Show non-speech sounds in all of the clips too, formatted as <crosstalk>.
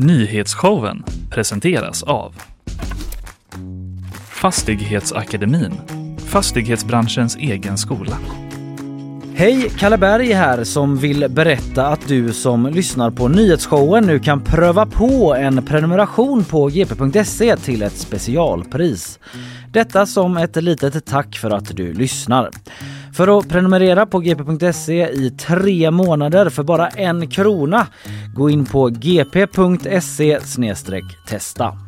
Nyhetsshowen presenteras av Fastighetsakademin, fastighetsbranschens egen skola. Hej, Kalle Berg här som vill berätta att du som lyssnar på nyhetsshowen nu kan pröva på en prenumeration på gp.se till ett specialpris. Detta som ett litet tack för att du lyssnar. För att prenumerera på gp.se i tre månader för bara en krona, gå in på gp.se testa.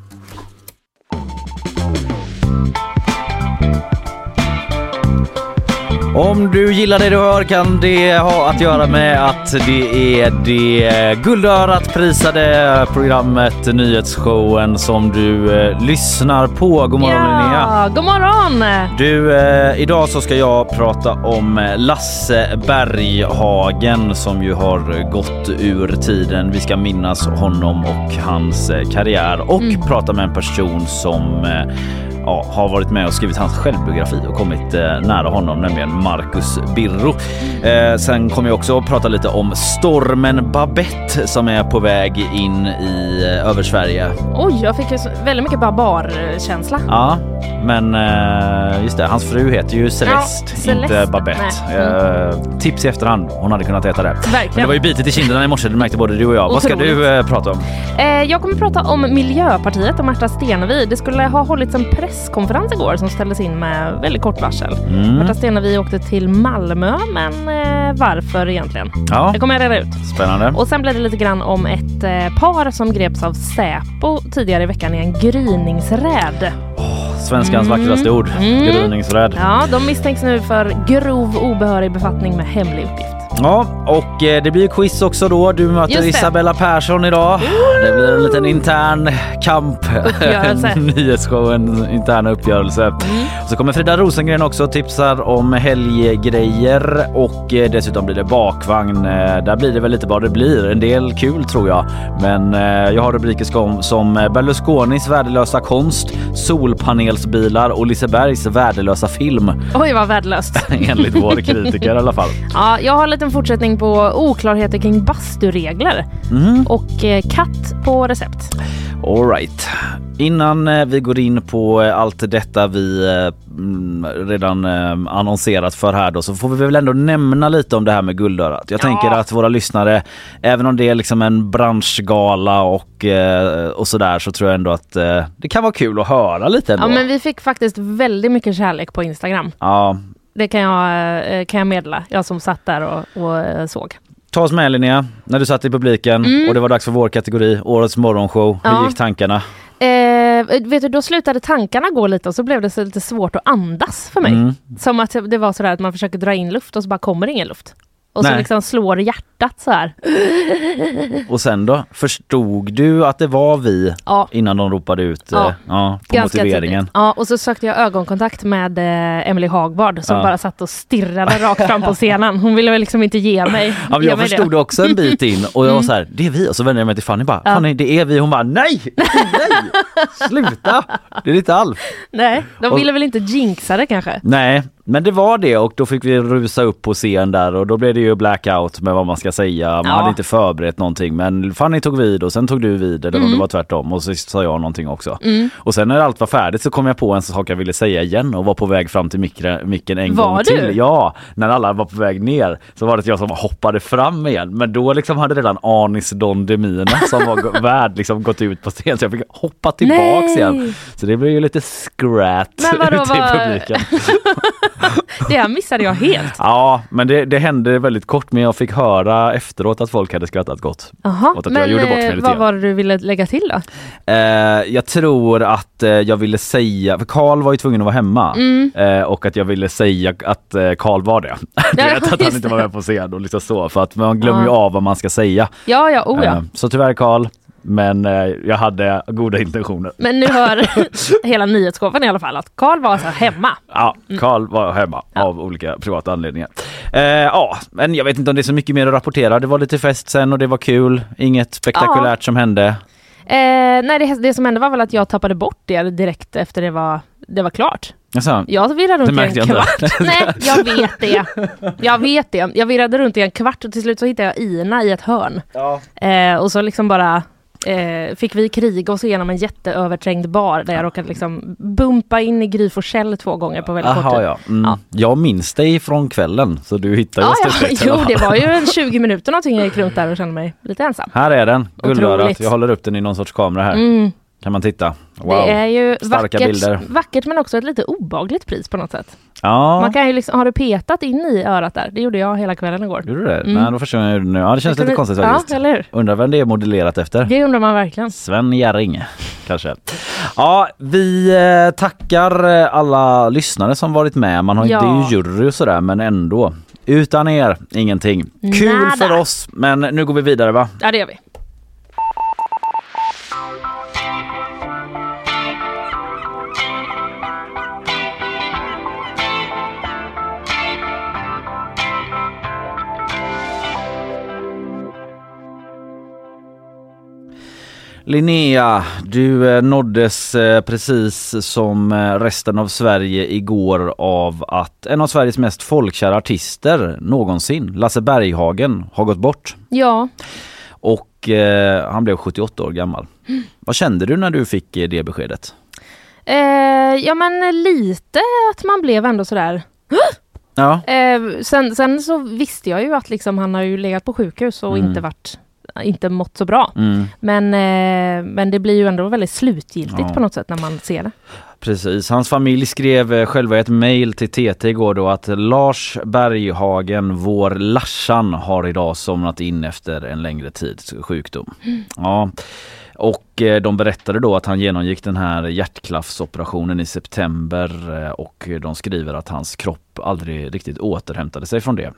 Om du gillar det du hör kan det ha att göra med att det är det guldörat prisade programmet Nyhetsshowen som du eh, lyssnar på. God morgon ja, Linnea! God morgon! Du, eh, idag så ska jag prata om Lasse Berghagen som ju har gått ur tiden. Vi ska minnas honom och hans eh, karriär och Mm. prata med en person som eh, ja, har varit med och skrivit hans självbiografi och kommit eh, nära honom, nämligen Marcus Birro. Eh, sen kommer jag också att prata lite om stormen Babette som är på väg in i eh, över Sverige. Oj, jag fick ju så- väldigt mycket barbarkänsla. Ja, men eh, just det, hans fru heter ju Celeste, Celeste. inte Babette. Nej. Eh, tips i efterhand, hon hade kunnat heta det. Men Verkligen. det var ju bitit i kinderna i morse, det märkte både du och jag. Vad ska Otroligt. du eh, prata om? Eh, jag kommer prata om Miljöpartiet och Märta Stenevi. Det skulle ha hållits en presskonferens igår som ställdes in med väldigt kort varsel. Mm. Stenevi åkte till Malmö, men eh, varför egentligen? Ja, Det kommer jag reda ut. spännande. Och sen blir det lite grann om ett eh, par som greps av Säpo tidigare i veckan i en gryningsräd. Svenskans Mm. vackraste ord, Mm. gryningsrädd. Ja, de misstänks nu för grov obehörig befattning med hemlig uppgift. Ja, och eh, det blir quiz också då. Du möter. Isabella Persson idag. Det blir en liten intern kamp. Uppgörelse. <laughs> Nyhetsshowen interna uppgörelse. Mm. Så kommer Frida Rosengren också och tipsar om helggrejer och eh, dessutom blir det bakvagn. Eh, Där blir det väl lite vad det blir. En del kul tror jag. Men jag har rubriker som, som Berlusconis värdelösa konst, solpanelsbilar och Lisebergs värdelösa film. Oj, vad värdelöst. <laughs> Enligt vår kritiker i alla fall. Ja, jag har en fortsättning på oklarheter kring basturegler Mm. och eh, katt på recept. All right. Innan eh, vi går in på eh, allt detta vi mm, redan annonserat för här då så får vi väl ändå nämna lite om det här med guldörat. Jag Ja. tänker att våra lyssnare, även om det är liksom en branschgala och, och sådär så tror jag ändå att det kan vara kul att höra lite ändå. Ja, men vi fick faktiskt väldigt mycket kärlek på Instagram. Ja, Det kan jag, eh, kan jag meddela, jag som satt där och, och eh, såg. ta oss med Linnea, när du satt i publiken Mm. och det var dags för vår kategori, Årets morgonshow. Hur Ja. gick tankarna? Eh, vet du, då slutade tankarna gå lite och så blev det så lite svårt att andas för mig. Mm. Som att det var sådär att man försöker dra in luft och så bara kommer ingen luft. Och så Nej. liksom slår hjärtat så här. Och sen då? Förstod du att det var vi Ja, innan de ropade ut Ja. eh, ja, på ganska motiveringen? tidigt. Ja, och så sökte jag ögonkontakt med eh, Emily Hagbard som bara satt och stirrade <laughs> rakt fram på scenen. Hon ville väl liksom inte ge mig, Ja, men jag mig förstod det också en bit in och jag var så här, det är vi och så vände jag mig till Fanny bara. Fanny det är vi. Hon bara, nej, nej, sluta, det är inte Alf. Nej, de Och- ville väl inte jinxa det kanske. Nej, men det var det och då fick vi rusa upp på scen där och då blev det ju blackout med vad man ska säga. Man Ja. hade inte förberett någonting men Fanny tog vid och sen tog du vid eller om Mm. det var tvärtom och så sa jag någonting också. Och sen när allt var färdigt så kom jag på en sak jag ville säga igen och var på väg fram till mikra, micken en Var gång du? till. Ja, när alla var på väg ner så var det jag som hoppade fram igen men då liksom hade redan Anis Don Demina som var <laughs> värd liksom gått ut på scen så jag fick hoppa tillbaks Nej. igen. Så det blev ju lite skrat Men vadå, <laughs> ute i publiken. <laughs> <laughs> Det här missade jag helt. Ja, men det, det hände väldigt kort men jag fick höra efteråt att folk hade skrattat gott. Och att jag men gjorde bort mig eh, lite vad var det du ville lägga till då? Eh, jag tror att eh, jag ville säga, för Karl var ju tvungen att vara hemma Mm. eh, och att jag ville säga att eh, Karl var det. <laughs> du vet att han inte var med på scen och liksom så för att man glömmer ju Ja. av vad man ska säga. Ja, ja, oh ja. Eh, så tyvärr Karl, men eh, jag hade goda intentioner. Men nu hör <laughs> hela nyhetsshowen i alla fall att Karl var så här hemma. Ja, Karl var hemma Ja. av olika privata anledningar. Eh, ja, men jag vet inte om det är så mycket mer att rapportera. Det var lite fest sen och det var kul. Inget spektakulärt som hände. Eh, nej, det, det som hände var väl att jag tappade bort det direkt efter det var, det var klart. Jaså? Jag virrade runt i en kvart. inte. Nej, jag <laughs> vet det. Jag vet det. Jag virrade runt i en kvart och till slut så hittade jag Ina i ett hörn. Ja. Eh, och så liksom bara eh, fick vi kriga oss igenom en jätteöverträngd bar där jag råkade liksom bumpa in i Gry Forssell två gånger på väldigt kort Aha, tid. ja. Mm. Ja. Jag minns dig från kvällen så du hittar Ja, just ja, det. jo, det var ju <laughs> en 20 minuter någonting jag gick runt där och kände mig lite ensam. Här är den, guldörat. Jag håller upp den i någon sorts kamera här. Mm. Kan man titta. Wow. Det är ju Starka vackert, bilder. vackert men också ett lite obagligt pris på något sätt. Ja, Man kan ju liksom, har du petat in i örat där? Det gjorde jag hela kvällen igår. gjorde du det? Mm. Nej, då förstår jag nu. Ja, det känns lite konstigt faktiskt. Ja, eller hur? Undrar vem det är modellerat efter. Det undrar man verkligen. Sven Jerring kanske. Ja, vi eh, tackar eh, alla lyssnare som varit med. Man har Ja. det är ju jury och sådär men ändå. Utan er, ingenting. Kul Nada. för oss men nu går vi vidare va? Ja, det gör vi. Linnea, du eh, nåddes eh, precis som eh, resten av Sverige igår av att en av Sveriges mest folkkära artister någonsin, Lasse Berghagen, har gått bort. Ja, Och eh, han blev 78 år gammal. Vad kände du när du fick det beskedet? eh, ja men lite att man blev ändå sådär. Ja, Eh, sen, sen så visste jag ju att liksom, han har ju legat på sjukhus och Mm. inte varit inte mått så bra. mm, Men, eh, men det blir ju ändå väldigt slutgiltigt Ja. på något sätt när man ser det. precis. Hans familj skrev eh, själva ett mejl till TT igår då att Lars Berghagen, vår Larsan, har idag somnat in efter en längre tids sjukdom. Ja. Och eh, de berättade då att han genomgick den här hjärtklaffsoperationen i september eh, och de skriver att hans kropp aldrig riktigt återhämtade sig från det.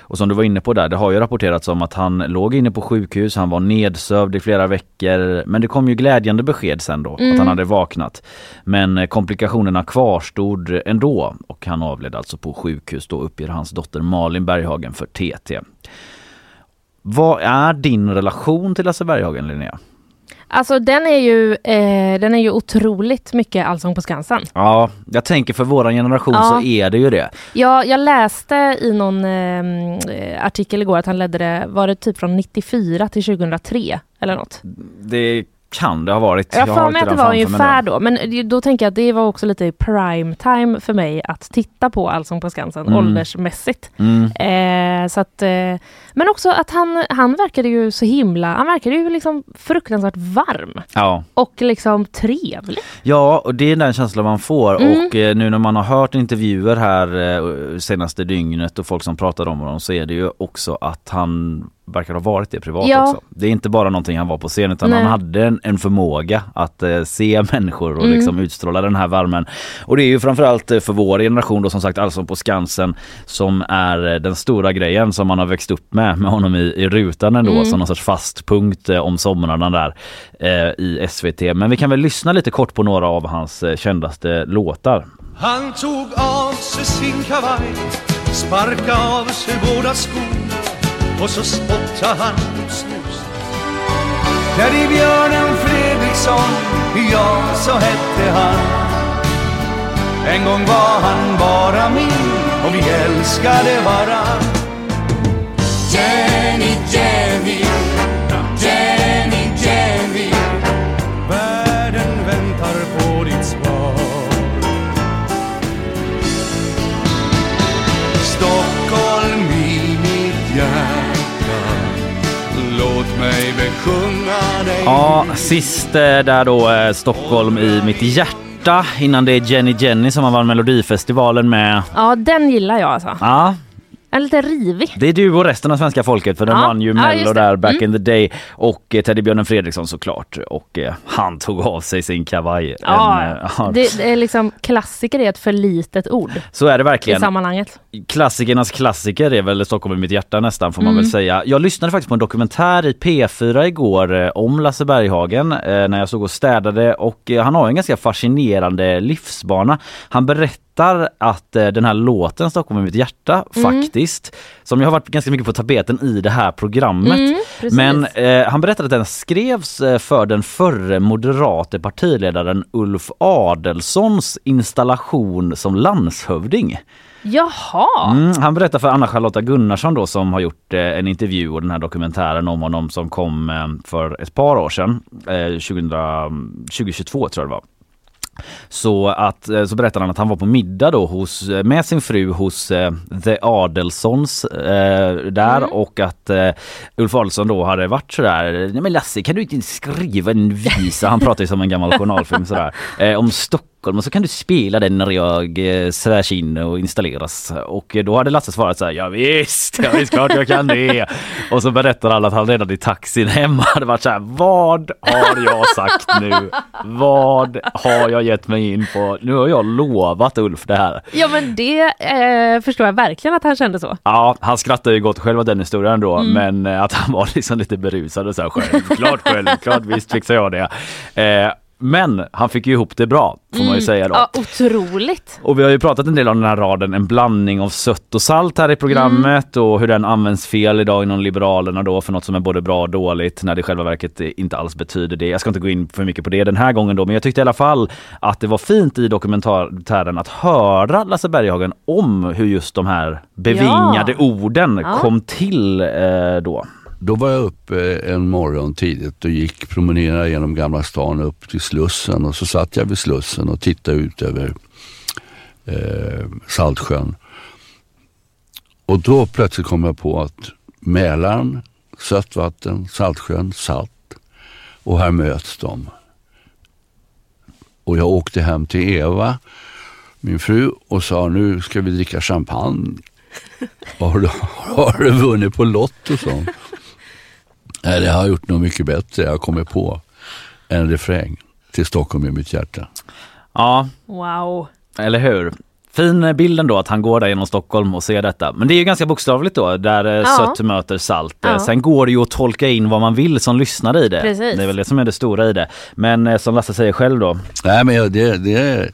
Och som du var inne på där, det har ju rapporterats om att han låg inne på sjukhus, han var nedsövd i flera veckor men det kom ju glädjande besked sen då att han hade vaknat. Men eh, komplikationerna kvarstod ändå och han avled alltså på sjukhus då uppger hans dotter Malin Berghagen för TT. Vad är din relation till Lasse Berghagen Linnea? Alltså den är ju, eh, den är ju otroligt mycket Allsång på Skansen. Ja, jag tänker för våran generation Ja. så är det ju det. Jag, jag läste i någon eh, artikel igår att han ledde det, var det typ från 94 till 2003 eller något? Det kan det ha varit. Jag för har mig att det var ungefär då, men då tänker jag att det var också lite prime time för mig att titta på Allsång på Skansen Mm. åldersmässigt. Mm. Eh, så att, eh, men också att han, han verkade ju så himla, han verkade ju liksom fruktansvärt varm Ja. och liksom trevlig. ja, och det är den känslan man får Mm. och eh, nu när man har hört intervjuer här eh, senaste dygnet och folk som pratar om honom så är det ju också att han verkar ha varit det privat Ja. också. Det är inte bara någonting han var på scen utan Nej. han hade en, en förmåga att eh, se <laughs> människor och Mm. liksom utstråla den här värmen. Och det är ju framförallt eh, för vår generation då som sagt Allsång på Skansen som är eh, den stora grejen som man har växt upp med med honom i, i rutan ändå Mm. som någon sorts fast punkt eh, om somrarna där eh, i SVT. Men vi kan väl lyssna lite kort på några av hans eh, kändaste låtar. Han tog av sig sin kavaj, sparkade av sig båda skorna och så spottar han ut snus. Teddybjörnen Fredriksson, ja så hette han. En gång var han bara min och vi älskade varann. Ja, sist eh, där då eh, Stockholm i mitt hjärta innan det är Jenny Jenny som har vann Melodifestivalen med. Ja, den gillar jag alltså. Ja, är lite rivig. det är du och resten av svenska folket för den Ja, vann ju ja, Mello det. där back Mm. in the day och eh, Teddybjörnen Fredriksson såklart och eh, han tog av sig sin kavaj. Ja, En, eh, ja, det, det är liksom klassiker är ett för litet ord så är det i verkligen. sammanhanget. Klassikernas klassiker är väl Stockholm i mitt hjärta nästan får man Mm. väl säga. Jag lyssnade faktiskt på en dokumentär i P4 igår eh, om Lasse Berghagen eh, när jag såg och städade och eh, han har en ganska fascinerande livsbana. Han berättar berättar att eh, den här låten Stockholm är mitt hjärta Mm. faktiskt, som jag har varit ganska mycket på tapeten i det här programmet. Mm. Men eh, han berättade att den skrevs eh, för den förre moderate partiledaren Ulf Adelsohns installation som landshövding. Jaha! Mm, han berättar för Anna-Charlotta Gunnarsson då som har gjort eh, en intervju och den här dokumentären om honom som kom eh, för ett par år sedan, eh, 2000, 2022 tror jag det var. Så, att, eh, så berättar han att han var på middag då hos, eh, med sin fru hos eh, The Adelssons eh, där Mm. och att eh, Ulf Adelsohn då hade varit sådär, nej men Lasse kan du inte skriva en visa, han pratar ju som en gammal journalfilm sådär, <laughs> eh, om Stockholm och så kan du spela den när jag eh, svärs in och installeras. Och då hade Lasse svarat så här, ja visst, ja visst klart jag kan det. <laughs> Och så berättar han att han redan i taxin hemma <laughs> hade varit så här, vad har jag sagt nu? Vad har jag gett mig in på? Nu har jag lovat Ulf det här. Ja men det eh, förstår jag verkligen att han kände så. Ja, han skrattar ju gott själv åt den historien då, Mm. men eh, att han var liksom lite berusad och så här, självklart, självklart, visst fixar jag det. Eh, men han fick ju ihop det bra, får man ju säga då. Mm. Ja, otroligt. Och vi har ju pratat en del om den här raden, en blandning av sött och salt här i programmet och hur den används fel idag inom Liberalerna då för något som är både bra och dåligt när det i själva verket inte alls betyder det. Jag ska inte gå in för mycket på det den här gången då, men jag tyckte i alla fall att det var fint i dokumentären att höra Lasse Berghagen om hur just de här bevingade Ja. orden Ja. kom till eh, då. Då var jag uppe eh, en morgon tidigt och gick promenera genom Gamla stan upp till Slussen och så satt jag vid Slussen och tittade ut över eh, Saltsjön. Och då plötsligt kom jag på att Mälaren, sött vatten, Saltsjön, salt. Och här möts de. Och jag åkte hem till Eva, min fru, och sa nu ska vi dricka champagne. <laughs> Har du, har du vunnit på Lotto? Sånt. Nej, det har jag gjort något mycket bättre. Jag har kommit på en refräng till Stockholm i mitt hjärta. Ja, Wow. Eller hur? Fin bilden då att han går där genom Stockholm och ser detta. Men det är ju ganska bokstavligt då, där eh, Ja. sött möter salt. Eh, Ja. Sen går det ju att tolka in vad man vill som lyssnar i det. Precis. Det är väl det som är det stora i det. Men eh, som Lasse säger själv då, Nej, men det, det, är,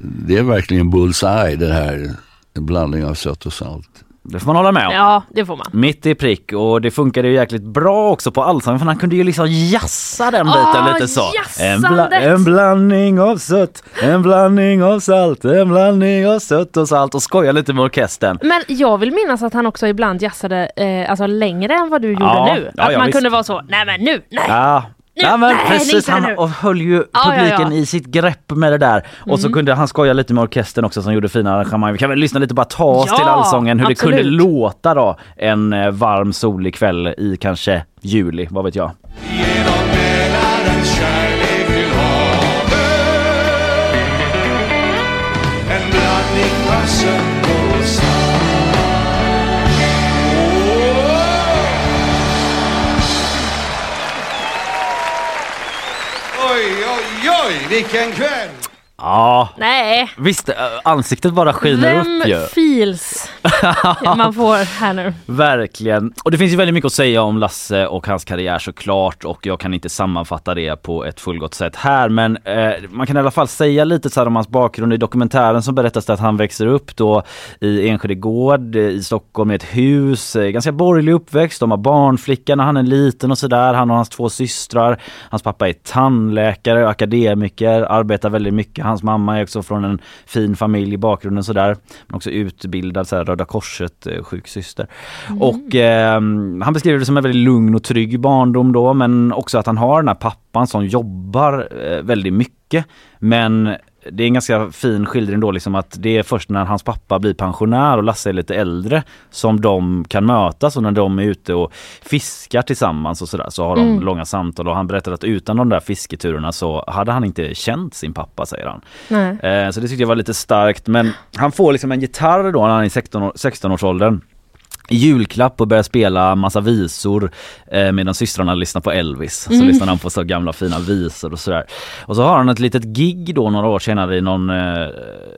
det är verkligen bullseye det här. En blandning av sött och salt. Det får man hålla med om. Ja, det får man. Mitt i prick och det funkade ju jäkligt bra också på allsången för han kunde ju liksom jassa den biten Ah, lite så. En, jassandet! en blandning av sött, en blandning av salt, en blandning av sött och salt och skoja lite med orkestern. Men jag vill minnas att han också ibland jazzade eh, alltså längre än vad du gjorde Ja, nu. ja, att ja, man visst. kunde vara så, nej men nu, nej. Ja. Ja men nej, precis, han nu. och höll ju Ja, ja, publiken ja. Mm. i sitt grepp med det där. Och så kunde han skoja lite med orkestern också som gjorde fina arrangemang. Vi kan väl lyssna lite bara ta oss Ja, till allsången hur det absolut. kunde låta då en eh, varm solig kväll i kanske juli, vad vet jag. Vilken kväll! Ja, Nej. visst eh, ansiktet bara skiner Vem upp ju. feels <laughs> man får här nu. Verkligen. Och det finns ju väldigt mycket att säga om Lasse och hans karriär såklart och jag kan inte sammanfatta det på ett fullgott sätt här men eh, man kan i alla fall säga lite så om hans bakgrund. I dokumentären så berättas det att han växer upp då i Enskede gård eh, i Stockholm i ett hus, eh, ganska borgerlig uppväxt. De har barnflicka när han är liten och sådär. Han och hans två systrar. Hans pappa är tandläkare, akademiker, arbetar väldigt mycket. Hans mamma är också från en fin familj i bakgrunden sådär. Men också utbildad så här, Röda Korset eh, sjuksyster. Och eh, han beskriver det som en väldigt lugn och trygg barndom då men också att han har den här pappan som jobbar eh, väldigt mycket. Men det är en ganska fin skildring då liksom att det är först när hans pappa blir pensionär och Lasse är lite äldre som de kan mötas och när de är ute och fiskar tillsammans och sådär så har de Mm. långa samtal och han berättar att utan de där fisketurerna så hade han inte känt sin pappa säger han. Eh, så det tyckte jag var lite starkt men han får liksom en gitarr då när han är i 16 år- 16-årsåldern i julklapp och börjar spela massa visor eh, medan systrarna lyssnar på Elvis. Så lyssnar han på så gamla fina visor och sådär. Och så har han ett litet gig då några år senare i någon eh,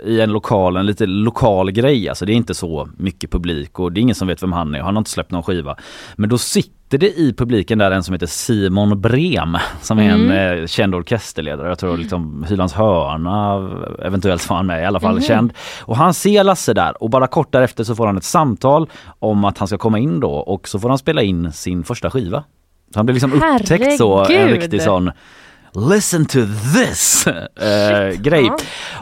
i en lokal, en lite lokal grej. Alltså det är inte så mycket publik och det är ingen som vet vem han är. Han har inte släppt någon skiva. Men då sitter sitter det i publiken där en som heter Simon Brem som är en eh, känd orkesterledare. Jag tror liksom Hylands hörna eventuellt var han med i alla fall känd. Och han ser Lasse där och bara kort därefter så får han ett samtal om att han ska komma in då och så får han spela in sin första skiva. Så han blir liksom upptäckt så, en riktig sån Listen to this <laughs> eh, grej.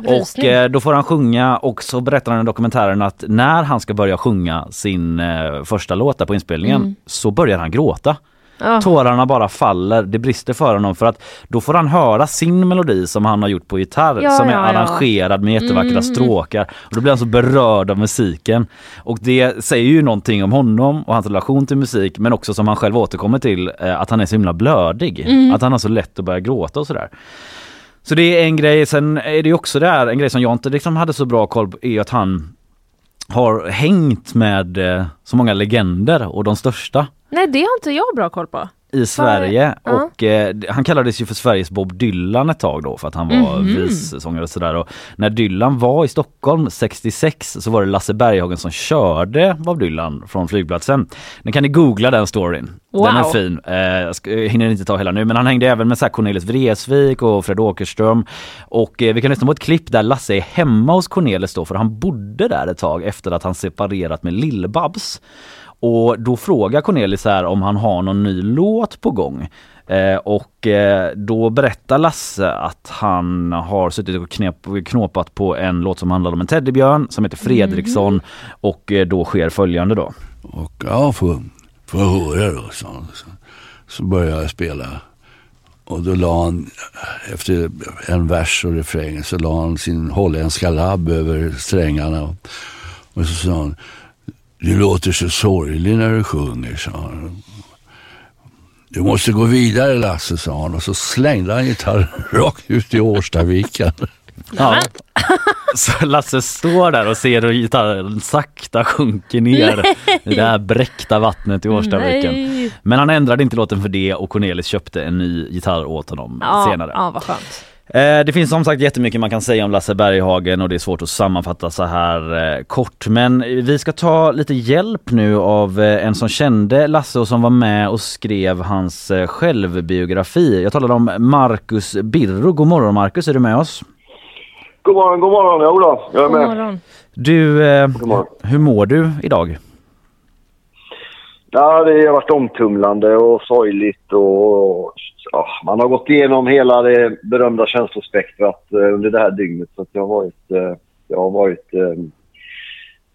Ja, och eh, då får han sjunga och så berättar han i dokumentären att när han ska börja sjunga sin eh, första låt på inspelningen Mm. så börjar han gråta. Ja. Tårarna bara faller, det brister för honom för att då får han höra sin melodi som han har gjort på gitarr Ja, som är ja, ja. arrangerad med jättevackra Mm. stråkar. Och då blir han så berörd av musiken. Och det säger ju någonting om honom och hans relation till musik men också som han själv återkommer till eh, att han är så himla blödig. Mm. Att han har så lätt att börja gråta och sådär. Så det är en grej, sen är det också där, en grej som jag inte liksom hade så bra koll på är att han har hängt med eh, så många legender och de största Nej det har inte jag bra koll på. i Sverige Ja. och eh, han kallades ju för Sveriges Bob Dylan ett tag då för att han var Mhm. vissångare och sådär. Och när Dylan var i Stockholm 66 så var det Lasse Berghagen som körde Bob Dylan från flygplatsen. Nu kan ni googla den storyn. Den är Wow. fin. Eh, jag, hinner inte ta hela nu men han hängde även med så här Cornelis Vreeswijk och Fred Åkerström. Och eh, vi kan lyssna på ett klipp där Lasse är hemma hos Cornelis då för han bodde där ett tag efter att han separerat med Lill-Babs. Och då frågar Cornelis här om han har någon ny låt på gång. Eh, och eh, då berättar Lasse att han har suttit och knep, knåpat på en låt som handlar om en teddybjörn som heter Fredriksson och eh, då sker följande då. Och ja, får, får jag höra då, han. Så, så började jag spela. Och då la han, efter en vers och refräng, så la han sin holländska labb över strängarna. Och, och så sa han, du låter så sorglig när du sjunger, sa han. Du måste gå vidare Lasse, sa han. Och så slängde han gitarren <laughs> rakt ut i Årstaviken. Ja. <laughs> Så Lasse står där och ser hur gitarren sakta sjunker ner i det här bräckta vattnet i Årstaviken. Nej. Men han ändrade inte låten för det och Cornelis köpte en ny gitarr åt honom Ja, senare. ja vad skönt. Eh, Det finns som sagt jättemycket man kan säga om Lasse Berghagen och det är svårt att sammanfatta så här eh, kort. Men vi ska ta lite hjälp nu av eh, en som kände Lasse och som var med och skrev hans självbiografi. Jag talade om Marcus Birro. God morgon Marcus, är du med oss? God morgon, god morgon. Jo då, jag är God med. morgon. Du, God morgon. hur mår du idag? Ja, det har varit omtumlande och sorgligt och ja, man har gått igenom hela det berömda känslospektrat eh, under det här dygnet. Så det har varit, eh, det har varit eh,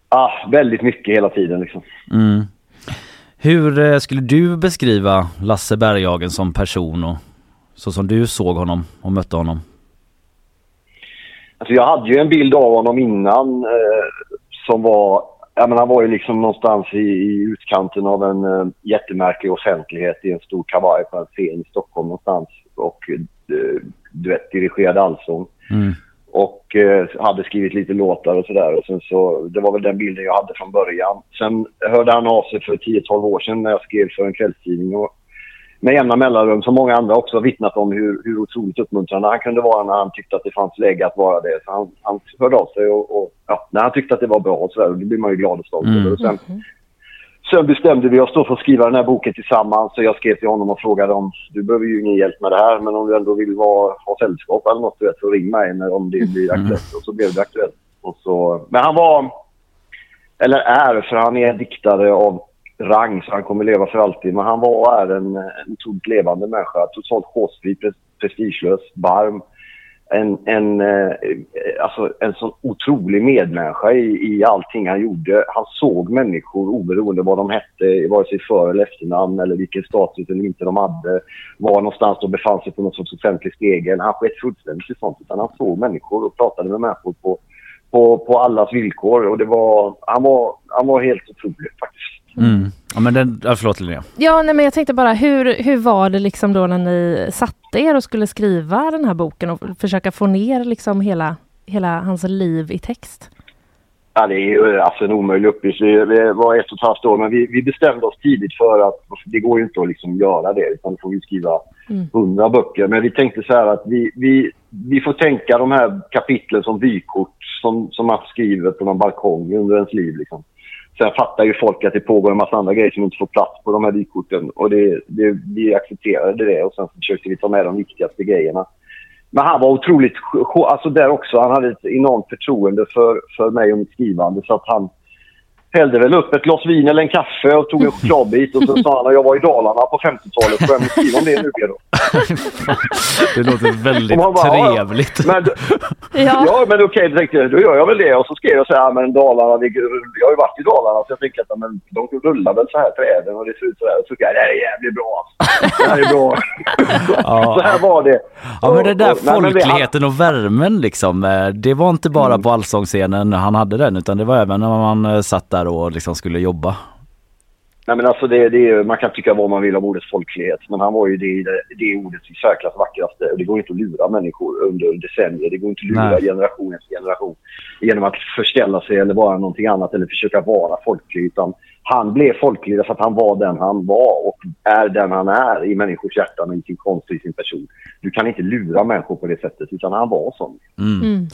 ah, väldigt mycket hela tiden liksom. Mm. Hur eh, skulle du beskriva Lasse Berghagen som person och så som du såg honom och mötte honom? Alltså jag hade ju en bild av honom innan eh, som var, ja men han var ju liksom någonstans i, i utkanten av en eh, jättemärklig offentlighet i en stor kavaj på en scen i Stockholm någonstans och eh, du vet dirigerade allsång. Mm. och eh, hade skrivit lite låtar och sådär. Och sen så, det var väl den bilden jag hade från början. Sen hörde han av sig för 10-12 år sedan när jag skrev för en kvällstidning. Och med jämna mellanrum, som många andra också har vittnat om hur, hur otroligt uppmuntrande han kunde vara när han tyckte att det fanns läge att vara det. Så han, han hörde av sig och, och ja, när han tyckte att det var bra och sådär. Det blir man ju glad och stolt Mm. över. Och sen, Sen bestämde vi oss då för att skriva den här boken tillsammans. Så jag skrev till honom och frågade om du behöver ju ingen hjälp med det här, men om du ändå vill vara, ha sällskap eller något, du vet, så ring mig när, om det blir aktuellt. Och så blev det aktuellt. Och så, men han var, eller är, för han är diktare av rang, så han kommer leva för alltid. Men han var och är en, en otroligt levande människa. Totalt chosefri, prestigelös, varm. En, en, eh, alltså en sån otrolig medmänniska i, i allting han gjorde. Han såg människor oberoende vad de hette, vare sig för eller efternamn eller vilken status eller inte de hade. Var någonstans de befann sig på något sorts offentlig spegel. Han sket fullständigt i sånt. Utan han såg människor och pratade med människor på, på, på allas villkor. Och det var, han, var, han var helt otrolig faktiskt. Mm. Ja men den, ja, förlåt Linnea. Ja, nej, men jag tänkte bara, hur, hur var det liksom då när ni satte er och skulle skriva den här boken och försöka få ner liksom hela, hela hans liv i text? Ja, det är ju alltså en omöjlig uppgift. Vi, vi var ett och ett halvt år, men vi, vi bestämde oss tidigt för att det går ju inte att liksom göra det, utan då får vi skriva Mm. hundra böcker. Men vi tänkte så här att vi, vi, vi får tänka de här kapitlen som vykort som, som man skriver på någon balkong under ens liv. Liksom. Sen fattar ju folk att det pågår en massa andra grejer som inte får plats på de här vykorten. Och det, det, vi accepterade det och sen försökte vi ta med de viktigaste grejerna. Men han var otroligt, alltså där också, han hade ett enormt förtroende för, för mig och mitt skrivande så att han hällde väl upp ett glas vin eller en kaffe och tog en chokladbit och så sa han att jag var i Dalarna på 50-talet. Får jag skriva om det nu då? <laughs> det låter väldigt bara, trevligt. Ja, men, ja. ja, men okej, okay, tänkte jag, då gör jag väl det. Och så skrev jag så här, men Dalarna, jag har ju varit i Dalarna så jag tänkte att men, de rullar väl så här träden och det ser ut så här. Och så skrev jag, det här är jävligt bra alltså. Det här är bra. <laughs> ja. Så här var det. Ja, men det där och, folkligheten och värmen liksom. Eh, det var inte bara mm. på allsångsscenen han hade den utan det var även när man eh, satt där och liksom skulle jobba. Nej, men alltså det, det, man kan tycka vad man vill om ordet folklighet, men han var ju det, det, det ordets i särklass vackraste. Det går inte att lura människor under decennier. Det går inte att lura Nej. generation efter generation genom att förställa sig eller vara någonting annat eller försöka vara folklig. Utan han blev folklig därför att han var den han var och är den han är i människors hjärtan och i sin konst och i sin person. Du kan inte lura människor på det sättet utan han var sån. Mm. Mm.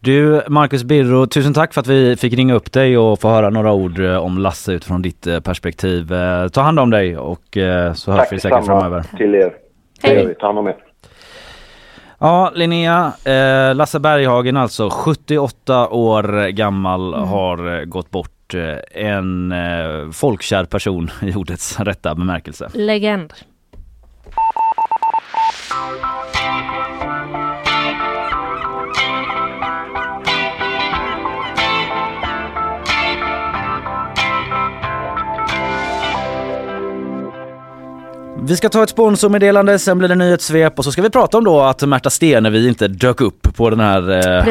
Du Marcus Birro, tusen tack för att vi fick ringa upp dig och få höra några ord eh, om Lasse utifrån ditt eh, perspektiv. Eh, ta hand om dig och så hörs vi säkert framöver. Tack till er. Hej. Ta hand om er. Ja, Linnea, eh, Lasse Berghagen alltså, 78 år gammal, mm. har gått bort Eh, en eh, folkkär person <laughs> i ordets rätta bemärkelse. Legend. Vi ska ta ett sponsormeddelande, sen blir det nyhetssvep och så ska vi prata om då att Märta Stenevi inte dök upp på den här eh,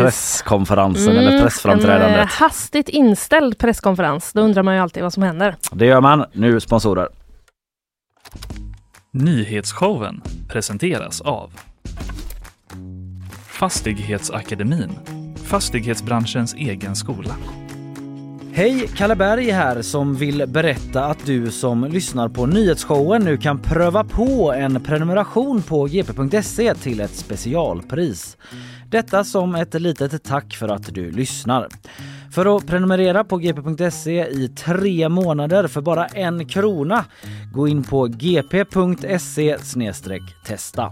presskonferensen mm, eller pressframträdandet. En eh, hastigt inställd presskonferens. Då undrar man ju alltid vad som händer. Det gör man. Nu sponsorer. Nyhetsshowen presenteras av Fastighetsakademin, fastighetsbranschens egen skola. Hej! Kalle Berg här som vill berätta att du som lyssnar på nyhetsshowen nu kan pröva på en prenumeration på gp.se till ett specialpris. Detta som ett litet tack för att du lyssnar. För att prenumerera på gp.se i tre månader för bara en krona, gå in på gp.se testa.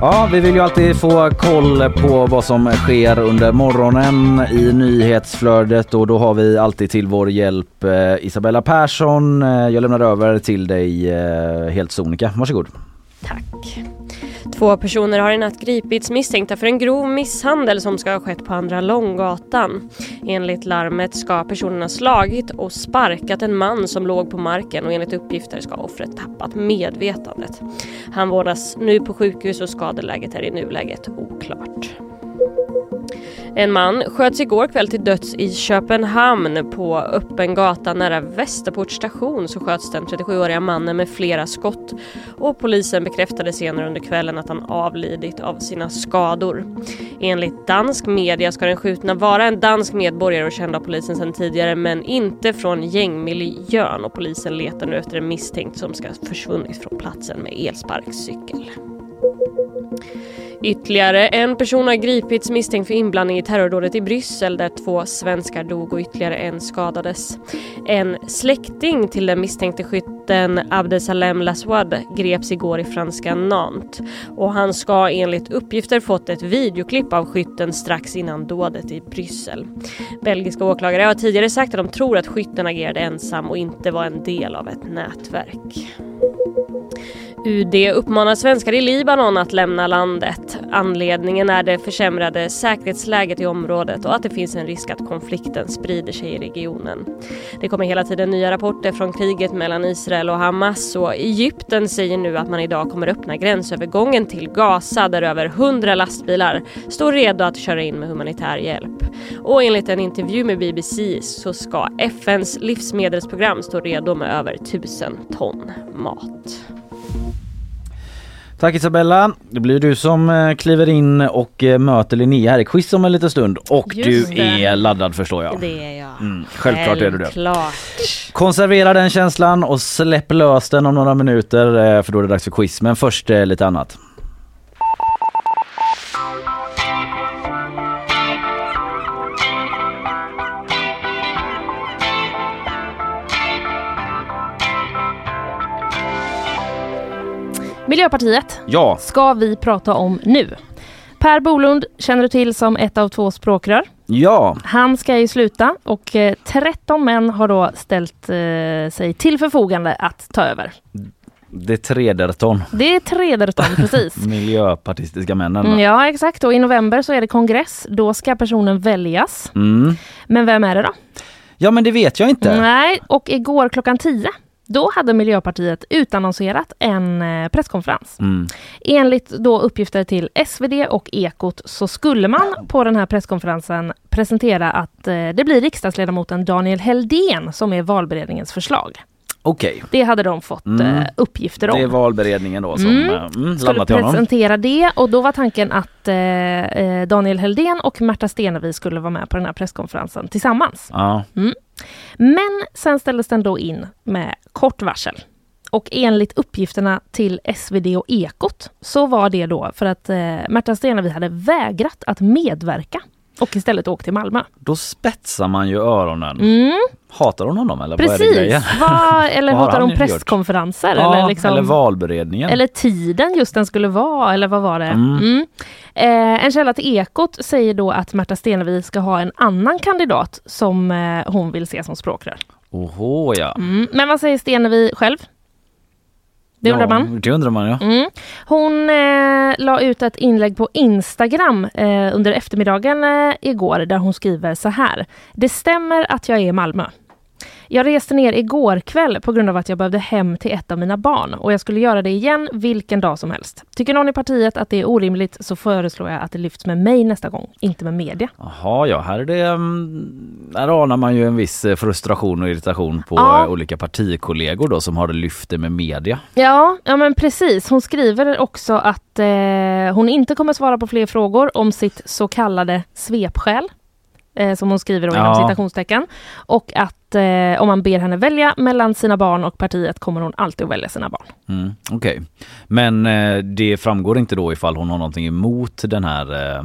Ja, vi vill ju alltid få koll på vad som sker under morgonen i nyhetsflödet och då har vi alltid till vår hjälp eh, Isabella Persson. Eh, jag lämnar över till dig eh, helt sonika. Varsågod. Tack. Två personer har i natt gripits misstänkta för en grov misshandel som ska ha skett på Andra Långgatan. Enligt larmet ska personerna slagit och sparkat en man som låg på marken och enligt uppgifter ska offret tappat medvetandet. Han vårdas nu på sjukhus och skadeläget är i nuläget oklart. En man sköts igår kväll till döds i Köpenhamn. På öppen gata nära Västerport station så sköts den 37-åriga mannen med flera skott och polisen bekräftade senare under kvällen att han avlidit av sina skador. Enligt dansk media ska den skjutna vara en dansk medborgare och känd av polisen sedan tidigare men inte från gängmiljön och polisen letar nu efter en misstänkt som ska ha försvunnit från platsen med elsparkcykel. Ytterligare en person har gripits misstänkt för inblandning i terrordådet i Bryssel där två svenskar dog och ytterligare en skadades. En släkting till den misstänkte skytten Abdesalem Laswad greps igår i franska Nantes och han ska enligt uppgifter fått ett videoklipp av skytten strax innan dådet i Bryssel. Belgiska åklagare har tidigare sagt att de tror att skytten agerade ensam och inte var en del av ett nätverk. UD uppmanar svenskar i Libanon att lämna landet. Anledningen är det försämrade säkerhetsläget i området och att det finns en risk att konflikten sprider sig i regionen. Det kommer hela tiden nya rapporter från kriget mellan Israel och Hamas och Egypten säger nu att man idag kommer öppna gränsövergången till Gaza där över 100 lastbilar står redo att köra in med humanitär hjälp. Och enligt en intervju med BBC så ska FNs livsmedelsprogram stå redo med över 1000 ton mat. Tack Isabella. Det blir du som eh, kliver in och eh, möter Linnea här i quiz om en liten stund. Och Just du det. är laddad förstår jag. Det är jag. Mm, självklart är du det. Klart. Konservera den känslan och släpp lös den om några minuter eh, för då är det dags för quiz. Men först lite annat. Miljöpartiet Ja, ska vi prata om nu. Per Bolund känner du till som ett av två språkrör. ja, Han ska ju sluta och eh, 13 män har då ställt eh, sig till förfogande att ta över. det trederton. Det är Trederton <laughs> precis. Miljöpartistiska männen. Mm, ja exakt och i november så är det kongress. Då ska personen väljas. Mm. Men vem är det då? Ja men det vet jag inte. Nej, och igår klockan 10 då hade Miljöpartiet utannonserat en eh, presskonferens. Mm. Enligt då uppgifter till SvD och Ekot så skulle man på den här presskonferensen presentera att eh, det blir riksdagsledamoten Daniel Heldén som är valberedningens förslag. Okej, Det hade de fått Mm. eh, uppgifter om. det är valberedningen då som Mm. mm. Mm, skulle landat i honom. presentera det och då var tanken att eh, Daniel Heldén och Märta Stenevi skulle vara med på den här presskonferensen tillsammans. Ja. Men sen ställdes den då in med kort varsel. Och enligt uppgifterna till SvD och Ekot så var det då för att eh, Märta Stenevi hade vägrat att medverka och istället åkt till Malmö. Då spetsar man ju öronen. Mm, Hatar hon honom eller vad är det precis. grejen? Vad, eller <laughs> de gjort? presskonferenser? Ja, eller, liksom, eller valberedningen. eller tiden just den skulle vara, eller vad var det? Mm. Mm. Eh, en källa till Ekot säger då att Märta Stenevi ska ha en annan kandidat som eh, hon vill se som språkrör. Oho ja. Mm. Men vad säger Stenevi själv? Det undrar ja, man. Det undrar man ja. Mm. Hon eh, la ut ett inlägg på Instagram eh, under eftermiddagen eh, igår där hon skriver så här. Det stämmer att jag är i Malmö. Jag reste ner igår kväll på grund av att jag behövde hem till ett av mina barn och jag skulle göra det igen vilken dag som helst. Tycker någon i partiet att det är orimligt så föreslår jag att det lyfts med mig nästa gång, inte med media. Jaha ja, här är det... mm, Här anar man ju en viss eh, frustration och irritation på Ja. eh, olika partikollegor då som har lyft det med media. Ja, ja men precis. Hon skriver också att eh, hon inte kommer svara på fler frågor om sitt så kallade svepskäl. Eh, som hon skriver inom Ja. citationstecken. Och att eh, om man ber henne välja mellan sina barn och partiet kommer hon alltid att välja sina barn. Mm, Okej, men eh, det framgår inte då ifall hon har någonting emot den här eh,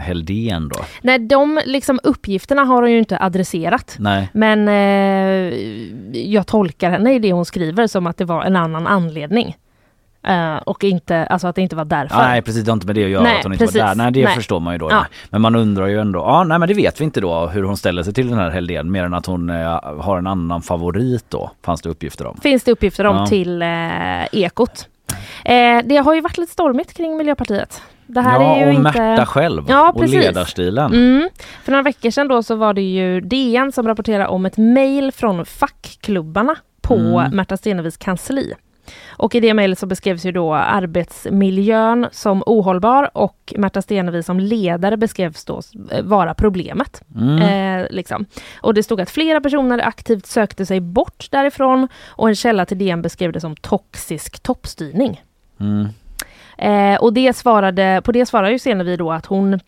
Heldén då? Nej, de liksom, uppgifterna har hon ju inte adresserat. Nej. Men eh, jag tolkar henne i det hon skriver som att det var en annan anledning. Eh, och inte, alltså att det inte var därför. Nej precis, det har inte med det att göra Nej, att hon inte precis. var där. Nej det Nej. förstår man ju då. Ja. Men man undrar ju ändå, ja nej men det vet vi inte då hur hon ställer sig till den här Heldén mer än att hon eh, har en annan favorit då, fanns det uppgifter om. finns det uppgifter om Ja. till eh, Ekot. Eh, det har ju varit lite stormigt kring Miljöpartiet. Det här ja är ju och inte... Märta själv Ja, och precis. ledarstilen. Mm. För några veckor sedan då så var det ju DN som rapporterade om ett mejl från fackklubbarna på Mm. Märta Stenevis kansli. Och i det mejlet så beskrevs ju då arbetsmiljön som ohållbar och Märta Stenevi som ledare beskrevs då vara problemet. Mm. Eh, liksom. Och det stod att flera personer aktivt sökte sig bort därifrån och en källa till DN beskrev det som toxisk toppstyrning. Mm. Eh, och det svarade, på det svarar ju Stenevi då att hon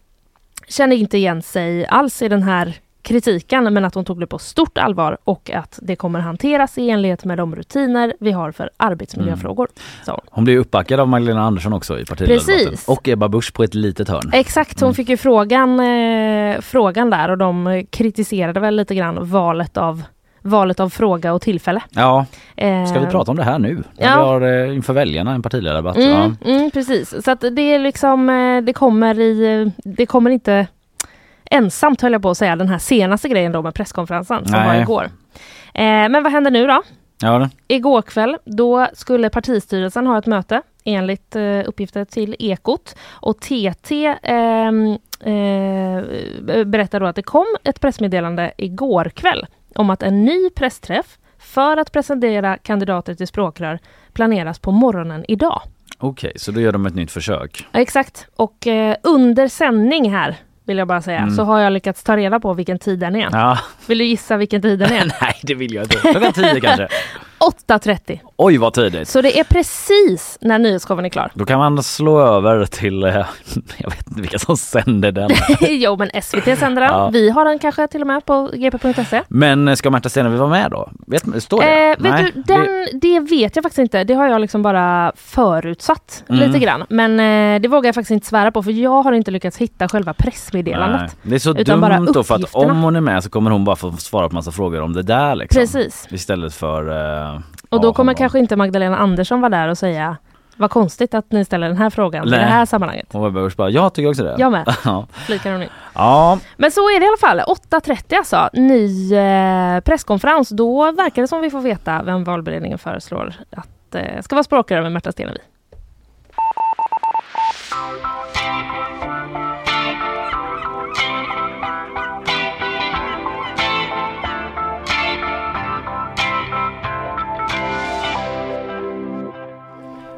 kände inte igen sig alls i den här kritiken men att hon tog det på stort allvar och att det kommer hanteras i enlighet med de rutiner vi har för arbetsmiljöfrågor. sa hon. Blev uppbackad av Magdalena Andersson också i partiledardebatten. Och Ebba Busch på ett litet hörn. Exakt, hon Mm. fick ju frågan, eh, frågan där och de kritiserade väl lite grann valet av, valet av fråga och tillfälle. Ja, Eh, ska vi prata om det här nu? Ja. vi har eh, inför väljarna en partiledardebatt. Mm, Ja. mm, precis, så att det är liksom, eh, det kommer i, det kommer inte ensamt höll jag på att säga, den här senaste grejen då med presskonferensen som var Nej. igår. Eh, men vad händer nu då? Ja, Igår kväll, då skulle partistyrelsen ha ett möte enligt eh, uppgifter till Ekot och TT ehm, eh, berättar då att det kom ett pressmeddelande igår kväll om att en ny pressträff för att presentera kandidater till språkrör planeras på morgonen idag. Okej, så då gör de ett nytt försök. Ja, Exakt. Och eh, under sändning här, vill jag bara säga, Mm. så har jag lyckats ta reda på vilken tid den är. Ja, Vill du gissa vilken tid den är? <laughs> nej det vill jag inte. Klockan tio kanske. <laughs> 8.30. Oj vad tidigt. Så det är precis när nyhetsshowen är klar. Då kan man slå över till, eh, <laughs> jag vet inte vilka som sänder den. <laughs> jo men SVT sänder den. Ja. Vi har den kanske till och med på gp.se. Men eh, ska Märta Stenevi vara med då? Vet, står det? Eh, vet du, den, det vet jag faktiskt inte. Det har jag liksom bara förutsatt Mm. lite grann. Men eh, det vågar jag faktiskt inte svära på för jag har inte lyckats hitta själva pressmeddelandet. Nej. Det är så Utan bara dumt då för att om hon är med så kommer hon bara få svara på massa frågor om det där liksom. Precis. Istället för... Och då ja, kommer kanske inte Magdalena Andersson vara där och säga Vad konstigt att ni ställer den här frågan i Nej. det här sammanhanget. Ebba Busch bara, jag tycker också det. Jag med, <laughs> flikar hon in. ja, Men så är det i alla fall. 8.30 alltså, ny eh, presskonferens. Då verkar det som vi får veta vem valberedningen föreslår att eh, ska vara språkrör med Märta Stenevi.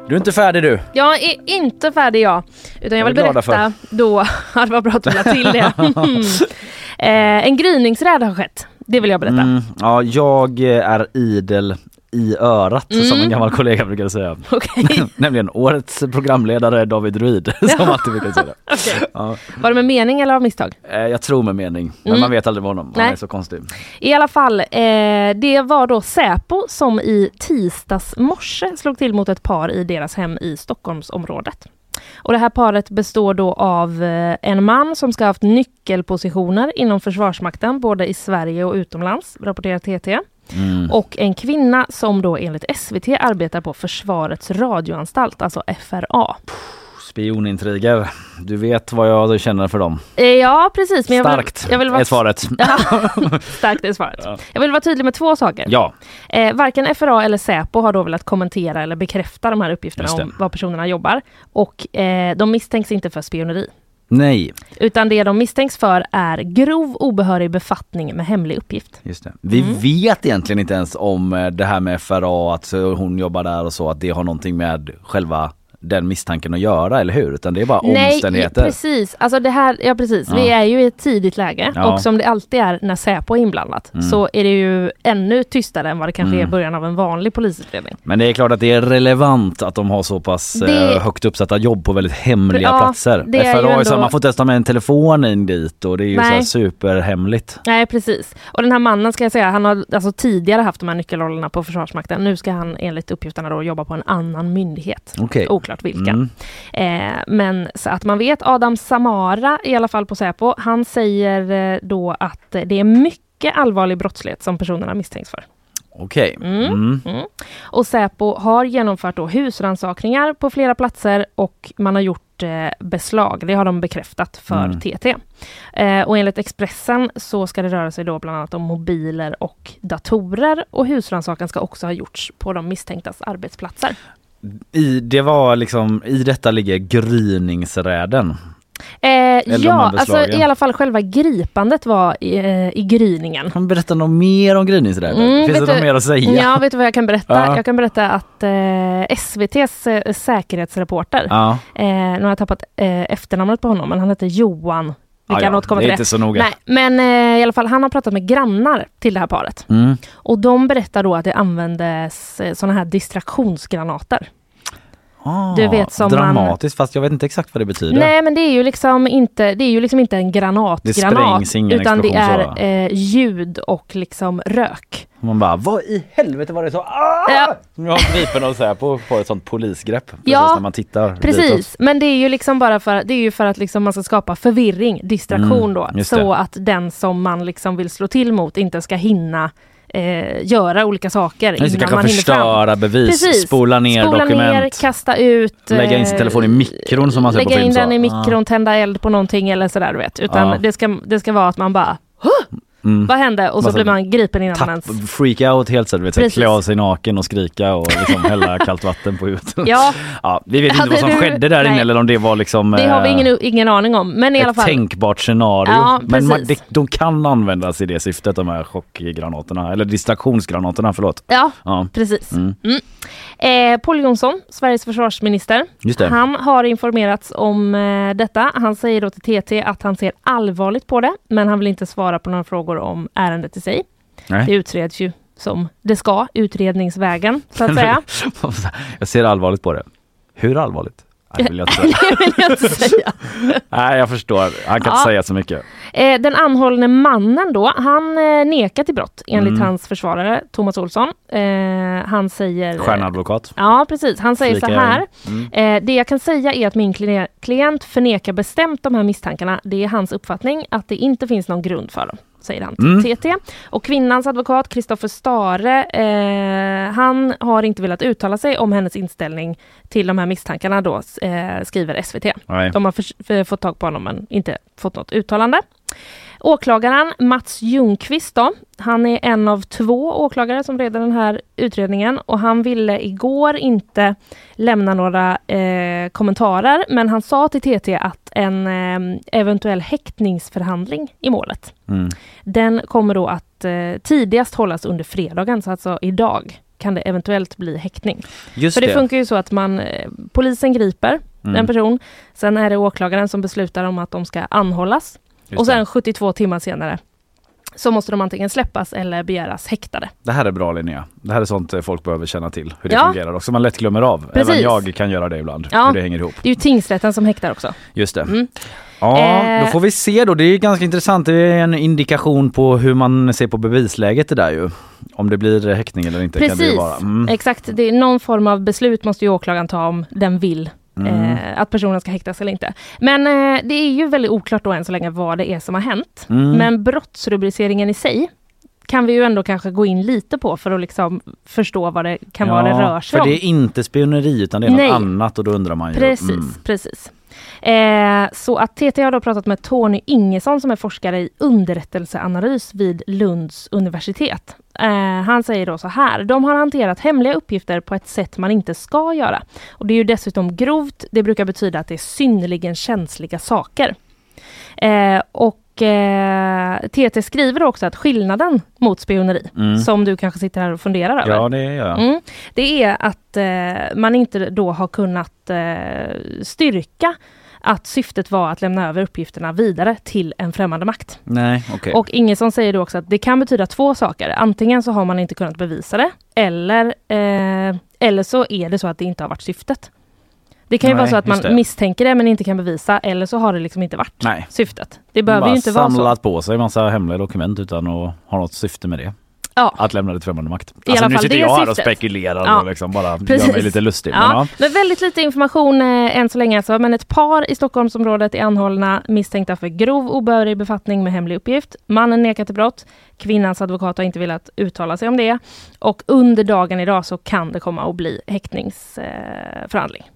Du är inte färdig du. Jag är inte färdig jag, utan jag vill berätta då, <laughs> ja, det var bra att du lade till det. <laughs> eh, en gryningsräd har skett, det vill jag berätta. Mm, ja, jag är idel i örat som Mm. en gammal kollega brukar säga. <laughs> Okej, <laughs> Nämligen årets programledare David Ruid <laughs> som alltid brukar säga det. okej. Ja. Var det med mening eller av misstag? Eh, Jag tror med mening, men Mm. man vet aldrig med honom. Han Nej. är så konstig. I alla fall, eh, det var då Säpo som i tisdags morse slog till mot ett par i deras hem i Stockholmsområdet. Och det här paret består då av eh, en man som ska ha haft nyckelpositioner inom Försvarsmakten, både i Sverige och utomlands, rapporterar TT. Mm. Och en kvinna som då enligt SVT arbetar på Försvarets radioanstalt, alltså FRA. Spionintriger. Du vet vad jag känner för dem. Eh, ja, precis. Men jag vill, Starkt jag vill vara, är svaret. <laughs> Starkt är svaret. Ja. Jag vill vara tydlig med två saker. Ja, Eh, varken FRA eller Säpo har då velat kommentera eller bekräfta de här uppgifterna om var personerna jobbar. Och eh, de misstänks inte för spioneri. Nej, Utan det de misstänks för är grov obehörig befattning med hemlig uppgift. just det. Vi Mm. vet egentligen inte ens om eh, det här med FRA, att hon jobbar där och så, att det har någonting med själva den misstanken att göra, eller hur? Utan det är bara omständigheter. precis. Alltså det här, ja precis. Ja. Vi är ju i ett tidigt läge Ja. och som det alltid är när Säpo är inblandat Mm. så är det ju ännu tystare än vad det kanske är i Mm. början av en vanlig polisutredning. Men det är klart att det är relevant att de har så pass Det- eh, högt uppsatta jobb på väldigt hemliga Ja, platser. det är ju är så, ändå- man får inte ens ta med en telefon in dit och det är ju så Nej. superhemligt. Nej precis. Och den här mannen ska jag säga, han har alltså tidigare haft de här nyckelrollerna på Försvarsmakten. Nu ska han enligt uppgifterna då jobba på en annan myndighet. Okej. Oklart vilken. Mm. Eh, men så att man vet, Adam Samara i alla fall på Säpo, han säger eh, då att det är mycket allvarlig brottslighet som personerna misstänks för. Okej. Mm. Mm. Och Säpo har genomfört då husrannsakningar på flera platser och man har gjort eh, beslag. Det har de bekräftat för Mm. TT. Eh, och enligt Expressen så ska det röra sig då bland annat om mobiler och datorer och husrannsakan ska också ha gjorts på de misstänktas arbetsplatser. I, det var liksom, I detta ligger gryningsräden. Eh, ja, alltså i alla fall själva gripandet var i, eh, i gryningen. Kan du berätta något mer om gryningsräden? Mm, Finns det något du- mer att säga? Ja, vet du vad jag kan berätta? Ja. Jag kan berätta att eh, SVTs eh, säkerhetsreporter, Ja. eh, nu har jag tappat efternamnet på honom, men han heter Johan. Vi Ja, kan ja, återkomma det är till inte så noga. Nej, men eh, i alla fall, han har pratat med grannar till det här paret. Mm. Och de berättar då att det användes eh, sådana här distraktionsgranater. Ah, Du vet som man- dramatiskt fast jag vet inte exakt vad det betyder. Nej men det är ju liksom inte, det är ju liksom inte en granatgranat. sprängs ingen utan det är eh, ljud och liksom rök. Man bara, vad i helvete var det så? Ah! Ja. Nu har gripen och så här på, på ett sånt polisgrepp. Precis Ja, när man tittar ditåt. Precis, men det är ju liksom bara för, det är ju för att liksom man ska skapa förvirring, distraktion Mm, då. Så det. att den som man liksom vill slå till mot inte ska hinna eh, göra olika saker Just innan kanske man hinner fram. förstöra bevis, Precis. spola ner Spola dokument, ner, kasta ut. lägga in sin telefon i mikron som man ser på Lägga film. in så. den i Ah. mikron, tända eld på någonting eller sådär du vet. Utan Ja. det, ska, det ska vara att man bara Mm. vad hände? Och så blir man gripen innan man Tapp, ens... freak out helt så, du vet, klä av sig naken och skrika och liksom <laughs> hälla kallt vatten på huvudet. Ja, <laughs> Ja, vi vet inte Hade vad som du- skedde där inne eller om det var liksom det har vi eh, ingen, ingen aning om. Men i alla ett fall. tänkbart scenario. Ja, Men man, det, de kan användas i det syftet, de här chockgranaterna, eller distraktionsgranaterna, förlåt. Ja, Ja, precis. Mm. Mm. Eh, Paul Jonsson, Sveriges försvarsminister, han har informerats om eh, detta. Han säger då till TT att han ser allvarligt på det, men han vill inte svara på några frågor om ärendet i sig. Det Nej. utreds ju som det ska, utredningsvägen så att <laughs> säga. <laughs> jag ser allvarligt på det. Hur allvarligt? Nej, vill jag inte det vill jag inte säga. <laughs> Nej, jag förstår. Han kan Ja. inte säga så mycket. Eh, den anhållne mannen då, han eh, nekar till brott enligt Mm. hans försvarare Thomas Olsson. Eh, han säger... Stjärnadvokat. Ja, precis. Han säger Flika så här. Mm. Det jag kan säga är att min kli- klient förnekar bestämt de här misstankarna. Det är hans uppfattning att det inte finns någon grund för dem. Säger han till Mm. TT. Och kvinnans advokat Kristoffer Stare, eh, han har inte velat uttala sig om hennes inställning till de här misstankarna då, eh, skriver SVT. Nej. De har förs- f- fått tag på honom men inte fått något uttalande. Åklagaren Mats Ljungqvist då, han är en av två åklagare som leder den här utredningen och han ville igår inte lämna några eh, kommentarer men han sa till TT att en eh, eventuell häktningsförhandling i målet Mm. den kommer då att eh, tidigast hållas under fredagen, så alltså idag kan det eventuellt bli häktning. Just För det, det. funkar ju så att man, eh, polisen griper Mm. en person, sen är det åklagaren som beslutar om att de ska anhållas Just och det. sen 72 timmar senare så måste de antingen släppas eller begäras häktade. Det här är bra Linnea. Det här är sånt eh, folk behöver känna till. Hur det Ja. fungerar också. Man lätt glömmer av. Precis. Även jag kan göra det ibland. Ja. Hur det hänger ihop. Det är ju tingsrätten som häktar också. Just det. Mm. Ja, Eh. då får vi se då. Det är ganska intressant. Det är en indikation på hur man ser på bevisläget det där ju. Om det blir häktning eller inte kan det ju Precis, vara. Mm. exakt. Det är någon form av beslut måste ju åklagaren ta om den vill Mm. eh, att personen ska häktas eller inte. Men eh, det är ju väldigt oklart då än så länge vad det är som har hänt. Mm. Men brottsrubriceringen i sig kan vi ju ändå kanske gå in lite på för att liksom förstå vad det kan vara det rör sig för om. det är inte spioneri utan det är Nej. något annat och då undrar man ju. Precis, Mm. precis. Eh, så att TT har då pratat med Tony Ingesson som är forskare i underrättelseanalys vid Lunds universitet. Eh, han säger då så här, de har hanterat hemliga uppgifter på ett sätt man inte ska göra. Och det är ju dessutom grovt, det brukar betyda att det är synnerligen känsliga saker. Eh, och eh, TT skriver också att skillnaden mot spioneri, Mm. som du kanske sitter här och funderar över, Ja det gör jag. Mm. Det är att eh, man inte då har kunnat eh, styrka att syftet var att lämna över uppgifterna vidare till en främmande makt. Nej okej. Och Ingesson säger då också att det kan betyda två saker. Antingen så har man inte kunnat bevisa det eller, eh, eller så är det så att det inte har varit syftet. Det kan ju Nej, vara så att man det. misstänker det men inte kan bevisa eller så har det liksom inte varit Nej. syftet. Det behöver ju inte vara så. samlat på sig massa hemliga dokument utan att ha något syfte med det. Ja. Att lämna det till främmande makt. I alltså alla nu fall, sitter jag här och syftet. spekulerar Ja. och liksom bara gör Precis. mig lite lustig. Men, Ja, ja. men väldigt lite information eh, än så länge alltså. Men ett par i Stockholmsområdet är anhållna misstänkta för grov obehörig befattning med hemlig uppgift. Mannen nekar till brott. Kvinnans advokat har inte velat uttala sig om det. Och under dagen idag så kan det komma att bli häktningsförhandling. Eh,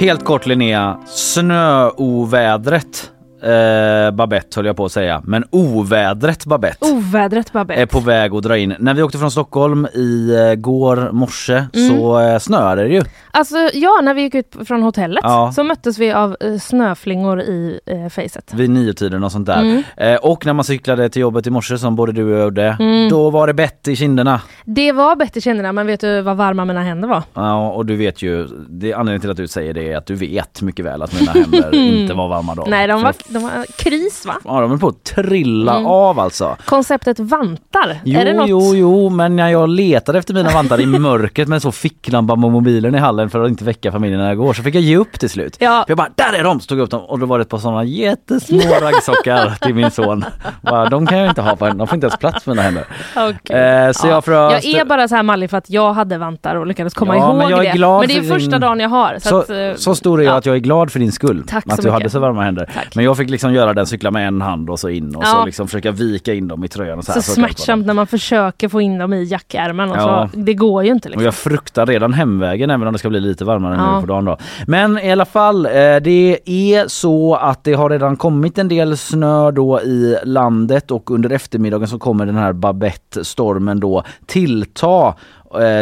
Helt kort Linnea, snöovädret eh, Babette höll jag på att säga, men ovädret Babette Ovädret Babette. är på väg att dra in. När vi åkte från Stockholm i eh, går morse Mm. så eh, snöade det ju. Alltså ja, när vi gick ut från hotellet Ja. så möttes vi av eh, snöflingor i eh, facet. Vid niotiden och sånt där. Mm. Eh, och när man cyklade till jobbet i morse som både du och jag gjorde, Mm. då var det bett i kinderna. Det var bättre i kinderna, men vet du vad varma mina händer var? Ja, och du vet ju, det anledningen till att du säger det är att du vet mycket väl att mina händer <laughs> inte var varma då. Nej, de var, de var kris va? Ja, de är på att trilla Mm. av alltså. Konceptet vantar, Jo, är det något? jo, jo, men när jag letade efter mina vantar i <laughs> mörkret med så ficklampa på mobilen i hallen för att inte väcka familjen när jag går så fick jag ge upp till slut. Ja. För jag bara, där är de! Stod jag upp dem och då var det ett par sådana jättesmå <laughs> raggsockar till min son. Bara, de kan jag inte ha henne, de får inte ens plats med mina händer. Okej. Eh, så jag frös. Jag är bara så här mallig för att jag hade vantar och lyckades komma Ja, ihåg men jag är det. glad men det är för första dagen jag har. Så, Så, att, eh, så stor är jag ja. att jag är glad för din skull. Tack att så du hade mycket. så varma händer. Tack. Men jag fick liksom göra den, cykla med en hand och så in och så Ja. liksom försöka vika in dem i tröjan. Och så, så så smärtsamt när man försöker få in dem i jackärmen och Ja. så. Det går ju inte Och liksom. jag fruktar redan hemvägen även om det ska bli lite varmare Ja. nu på dagen då. Men i alla fall, eh, det är så att det har redan kommit en del snö då i landet och under eftermiddagen så kommer den här Babette-stormen då tillta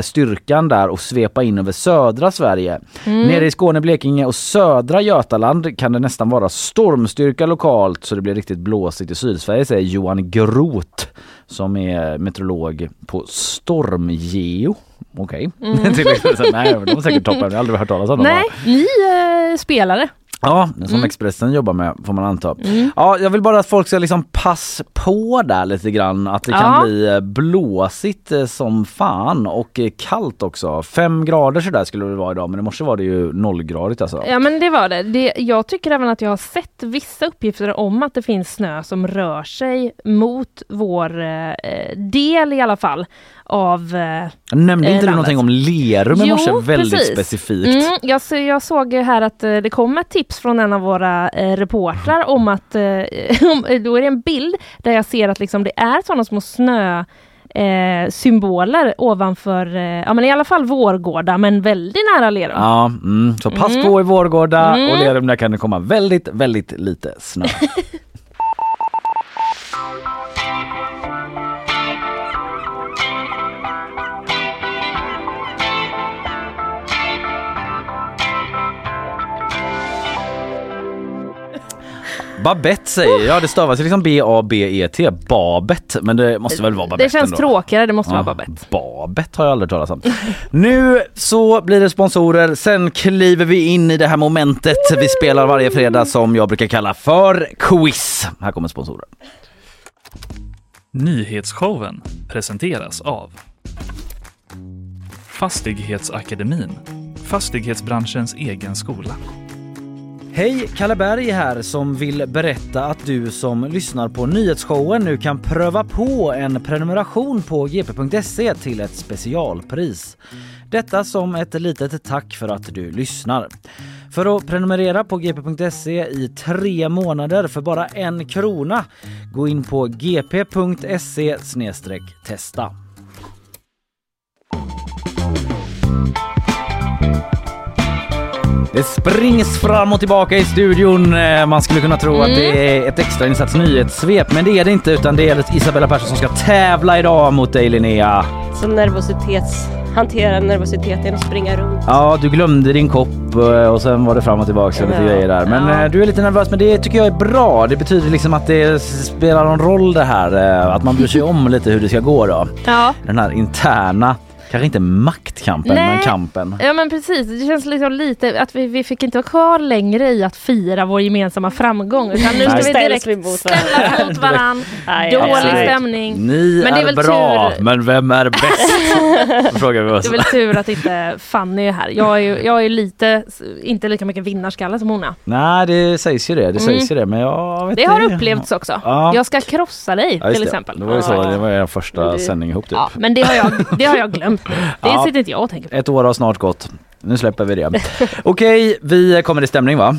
styrkan där och svepa in över södra Sverige. Mm. Nere i Skåne, Blekinge och södra Götaland kan det nästan vara stormstyrka lokalt så det blir riktigt blåsigt i Sydsverige säger Johan Groth som är meteorolog på Stormgeo. Okej. Mm. <laughs> Tillräckligt. Så, Nej, de har säkert toppen. Jag har aldrig hört talas om dem. Nej, ni eh, spelare. Ja, som Mm. Expressen jobbar med får man anta. Mm. Ja, jag vill bara att folk ska liksom pass på där lite grann att det kan Ja. bli eh, blåsigt eh, som fan och eh, kallt också. Fem grader sådär skulle det vara idag men i morse var det ju nollgradigt alltså. Ja men det var det. det. Jag tycker även att jag har sett vissa uppgifter om att det finns snö som rör sig mot vår eh, del i alla fall av eh, Nämnde inte du någonting om Lerum i morse väldigt precis. specifikt? Mm, jag, så- jag såg här att eh, det kom ett tips från en av våra eh, reportrar om att, eh, <laughs> då är det en bild där jag ser att liksom det är sådana små snö eh, symboler ovanför, eh, ja men i alla fall Vårgårda men väldigt nära Lerum. Ja, mm. så pass Mm. på i Vårgårda och Mm. Lerum där kan det komma väldigt, väldigt lite snö. <laughs> Babette säger jag, det stavas liksom B-A-B-E-T, Babet, men det måste väl vara Babette det känns ändå. tråkigare, det måste Ja, vara Babette. Babette har jag aldrig talat om. nu så blir det sponsorer, sen kliver vi in i det här momentet vi spelar varje fredag som jag brukar kalla för quiz. Här kommer sponsorer. Nyhetsshowen presenteras av Fastighetsakademin, fastighetsbranschens egen skola. Hej, Kalle Berg här som vill berätta att du som lyssnar på nyhetsshowen nu kan pröva på en prenumeration på gp.se till ett specialpris. Detta som ett litet tack för att du lyssnar. För att prenumerera på gp.se i tre månader för bara en krona, gå in på gp.se testa. Det springs fram och tillbaka i studion. Eh, Man skulle kunna tro att det är ett extrainsatt nyhetssvep, men det är det inte utan det är Isabella Persson som ska tävla idag mot dig Linnea. Så nervositets... Hantera nervositeten och springa runt. Ja, du glömde din kopp eh, och sen var det fram och tillbaka och lite grejer där. Men Ja. eh, du är lite nervös, men det tycker jag är bra. Det betyder liksom att det spelar någon roll det här, att man bryr sig om lite hur det ska gå då. Ja. Den här interna, kanske inte maktkampen, men Nej. kampen. Ja men precis, det känns liksom lite att vi, vi fick inte vara kvar längre i att fira vår gemensamma framgång utan nu ska Nej. vi direkt ställa mot varann. Nej, Dålig absolut. stämning. Ni Men det är är, väl bra, tur- men vem är bäst? <laughs> Frågar vi oss. Det är väl tur att inte Fanny är här. Jag är ju jag är lite, inte lika mycket vinnarskalle som hon är. Nej det sägs ju det, det sägs ju det men jag vet Det har inte. upplevts också. Ja. Jag ska krossa dig Ja, till det. exempel. Det var ju så, Ja. det var er första Men det- sändning ihop typ. Ja, men det har jag, det har jag glömt. <laughs> Det Ja. sitter inte jag och tänker på. Ett år har snart gått. Nu släpper vi det. <laughs> Okej, vi kommer i stämning va?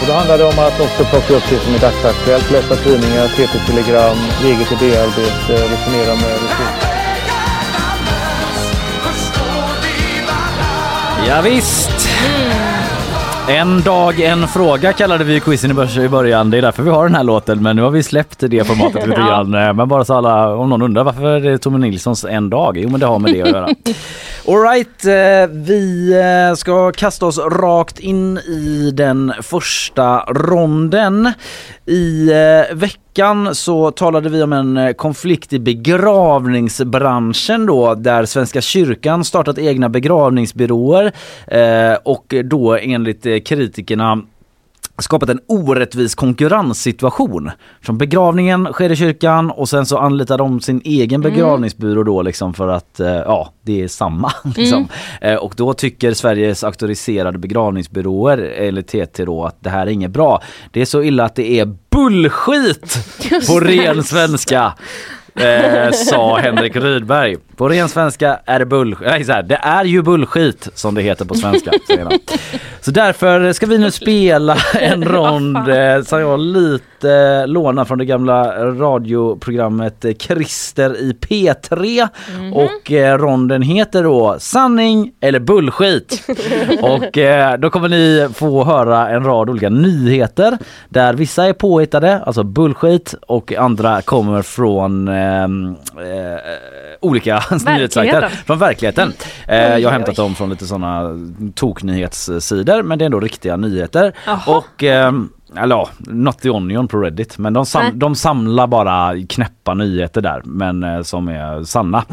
Och då handlar det om att också plocka upp det som är dagsaktuellt, läsa tidningar, TT-telegram, eget idéarbete, resonera med resurser. Ja, visst. En dag, en fråga kallade vi quizen i början. Det är därför vi har den här låten. Men nu har vi släppt det formatet <laughs> lite grann. Eh, Men bara så alla, om någon undrar varför det är Tommy Nilssons en dag? Jo men det har med det att göra. <laughs> Alright, vi eh, ska kasta oss rakt in i den första ronden. I eh, veckan så talade vi om en eh, konflikt i begravningsbranschen då där Svenska kyrkan startat egna begravningsbyråer eh, och då enligt eh, kritikerna skapat en orättvis konkurrenssituation. Som begravningen sker i kyrkan och sen så anlitar de sin egen begravningsbyrå då liksom för att eh, ja, det är samma. <laughs> Liksom. Eh, och då tycker Sveriges auktoriserade begravningsbyråer, eller TT då, att det här är inget bra. Det är så illa att det är bullskit på ren svenska. Eh, sa Henrik Rydberg. På ren svenska är det bullskit. Nej, så här, det är ju bullskit som det heter på svenska. Så därför ska vi nu spela en <laughs> rond eh, som jag lite lånar från det gamla radioprogrammet eh, Christer i P3. Och eh, ronden heter då Sanning eller bullskit. <laughs> och eh, då kommer ni få höra en rad olika nyheter där vissa är påhittade, alltså bullskit och andra kommer från ehm, eh, olika <laughs> nyhetssajter. Från verkligheten. Eh, jag har hämtat dem från lite sådana toknyhetssidor men det är ändå riktiga nyheter. Jaha. Och ehm, eller ja, Not the Onion på Reddit. Men de, sam, de samlar bara knäppa nyheter där, men eh, som är sanna.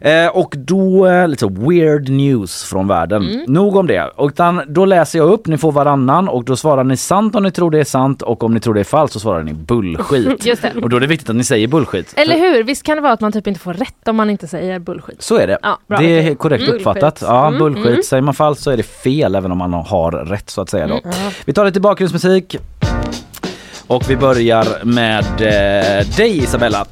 Eh, och då eh, lite weird news från världen. Nog om det. Och utan, då läser jag upp, ni får varannan och då svarar ni sant om ni tror det är sant och om ni tror det är falskt så svarar ni bullskit. <laughs> Och då är det viktigt att ni säger bullskit. Eller hur? Visst kan det vara att man typ inte får rätt om man inte säger bullshit? Så är det. Ja, bra, det är korrekt Mm. uppfattat. Ja, Mm, bullskit. mm. Säger man falskt så är det fel även om man har rätt så att säga då. Mm. Vi tar lite bakgrundsmusik. Och vi börjar med eh, dig Isabella.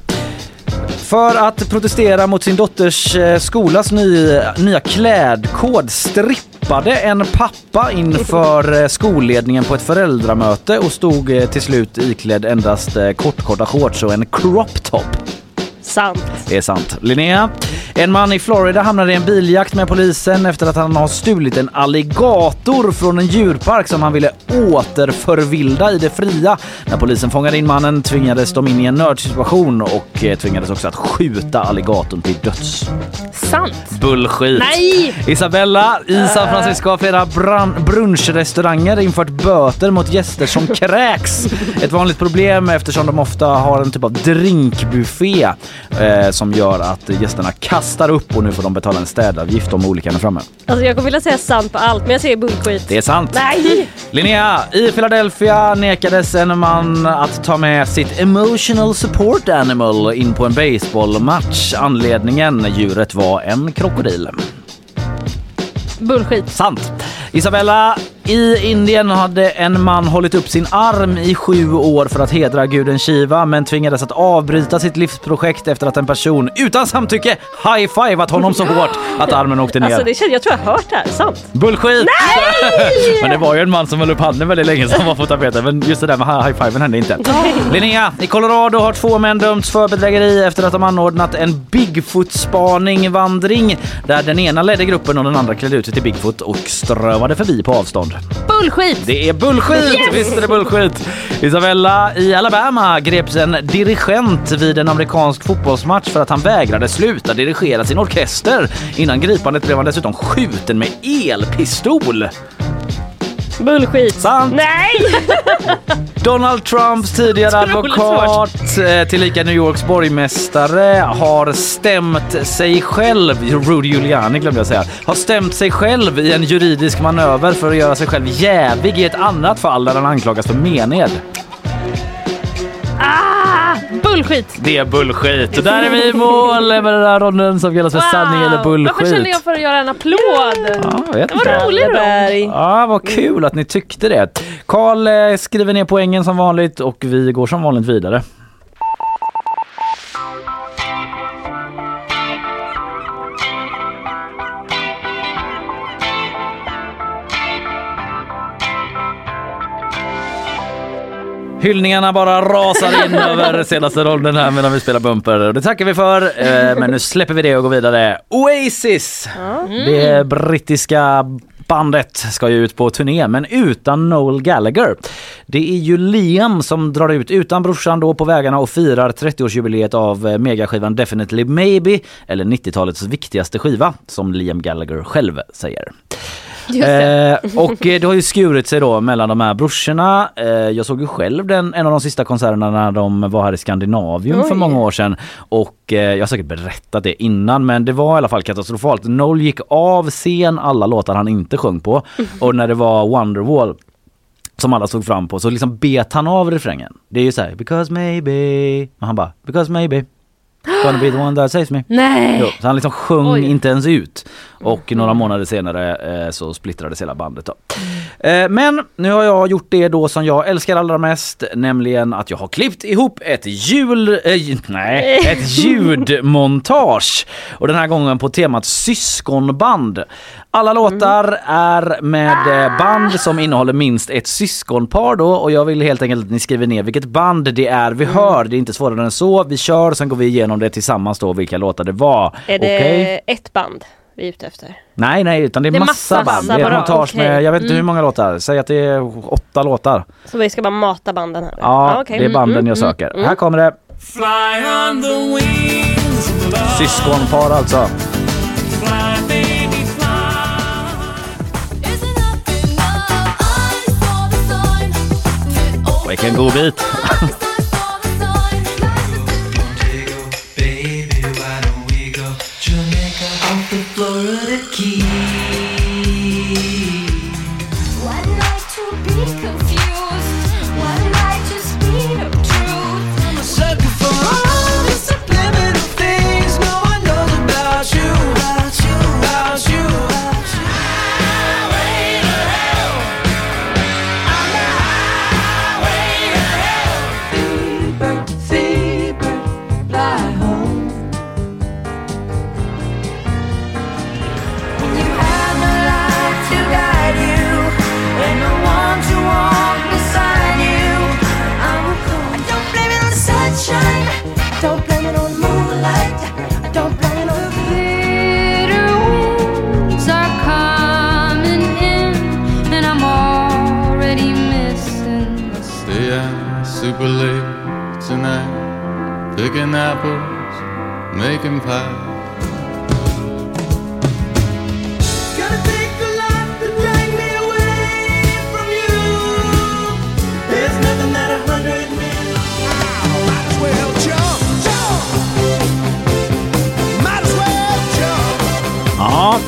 För att protestera mot sin dotters eh, skolas ny, nya klädkod strippade en pappa inför eh, skolledningen på ett föräldramöte och stod eh, till slut iklädd endast kortkorta shorts och en crop top. Sant. Det är sant. Linnea. En man i Florida hamnade i en biljakt med polisen efter att han har stulit en alligator från en djurpark som han ville återförvilda i det fria. När polisen fångade in mannen tvingades de in i en nödsituation och eh, tvingades också att skjuta alligatorn till döds. Sant! Bullshit! Nej! Isabella, i San Francisco har flera brunchrestauranger infört böter mot gäster som kräks. <laughs> Ett vanligt problem eftersom de ofta har en typ av drinkbuffé eh, som gör att gästerna kastar upp och nu får de betala en städavgift om olyckan är framme. Alltså jag kommer vilja säga sant på allt men jag säger bullskit. Det är sant. Nej! Linnea, i Philadelphia nekades en man att ta med sitt emotional support animal in på en baseballmatch. Anledningen, djuret var en krokodil. Bullskit. Sant. Isabella, i Indien hade en man hållit upp sin arm i sju år för att hedra guden Shiva men tvingades att avbryta sitt livsprojekt efter att en person utan samtycke high-fivat honom så hårt att armen åkte ner. Alltså det känner, jag tror jag har hört det här. Sant. Bullshit! <laughs> men det var ju en man som höll upp handen väldigt länge som var på tapeten men just det där med high-fiven hände inte. Linnea, i Colorado har två män dömts för bedrägeri efter att de anordnat en Bigfoot-spaning-vandring där den ena ledde gruppen och den andra klädde ut sig till Bigfoot och strövade förbi på avstånd. Bullskit! Det är bullskit! Visst är det bullskit! Isabella, i Alabama greps en dirigent vid en amerikansk fotbollsmatch för att han vägrade sluta dirigera sin orkester. Innan gripandet blev han dessutom skjuten med elpistol. Bullskit. Sant! Nej! <laughs> Donald Trumps tidigare Otroligt advokat, eh, tillika New Yorks borgmästare, har stämt sig själv, Rudy Giuliani glömde jag säga, har stämt sig själv i en juridisk manöver för att göra sig själv jävig i ett annat fall där han anklagas för mened. Bullskit! Det är bullskit. Och där är vi i mål med den här ronden som kallas för sanning eller bullskit. Varför kände jag för att göra en applåd? Ja, jag vet Det var. Berg. Ja, vad kul att ni tyckte det. Karl eh, skriver ner poängen som vanligt och vi går som vanligt vidare. Hyllningarna bara rasar in <laughs> över senaste ronden här medan vi spelar bumper. Det tackar vi för. Eh, Men nu släpper vi det och går vidare. Oasis! Det brittiska bandet ska ju ut på turné men utan Noel Gallagher. Det är ju Liam som drar ut utan brorsan då på vägarna och firar 30-årsjubileet av eh, megaskivan Definitely Maybe eller 90-talets viktigaste skiva som Liam Gallagher själv säger. Eh, och eh, det har ju skurit sig då mellan de här brorsorna. Eh, jag såg ju själv den, en av de sista konserterna när de var här i Skandinavium för Oj. många år sedan. Och eh, jag har säkert berättat det innan men det var i alla fall katastrofalt. Noel gick av scen alla låtar han inte sjöng på <laughs> och när det var Wonderwall som alla stod fram på så liksom bet han av refrängen. Det är ju såhär because maybe, men han bara because maybe. Gonna be the one that saves me. Nej! Jo, så han liksom sjöng Oj. inte ens ut. Och några månader senare eh, så splittrades hela bandet. Då. Eh, men nu har jag gjort det då som jag älskar allra mest, nämligen att jag har klippt ihop ett jul... Eh, nej, ett <laughs> ljudmontage. Och den här gången på temat syskonband. Alla låtar är med eh, band som innehåller minst ett syskonpar då och jag vill helt enkelt att ni skriver ner vilket band det är vi hör. Det är inte svårare än så. Vi kör, sen går vi igenom det tillsammans då vilka låtar det var. Är det ett band vi är ute efter? Nej, nej, utan det är, Det är massa, massa band. Det är ett montage okej. med, jag vet inte Mm. hur många låtar. Säg att det är åtta låtar. Så vi ska bara mata banden här? Ja, okej. det är banden Mm, jag mm, söker. mm. Här kommer det. Fly on the wings. Syskonpar alltså. Vilken god bit. Might as well jump. Ja,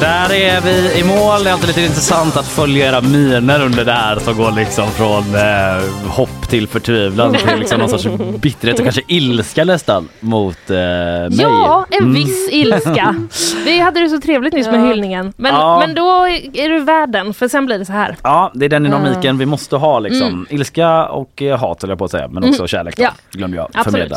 där är vi i mål. Det är alltid lite intressant att följa era miner under det här som går liksom från eh, hopp till förtvivlan till liksom någon sorts bitterhet och kanske ilska nästan mot eh, mig. Ja, en Mm. viss ilska. <laughs> Vi hade det så trevligt nyss med Ja. hyllningen. Men, Ja. men då är du värd den, för sen blir det så här. Ja, det är den dynamiken vi måste ha liksom. Ilska och eh, hat höll jag på att säga, men också kärlek. Då, Mm. Ja. Glömde jag Absolut. förmedla.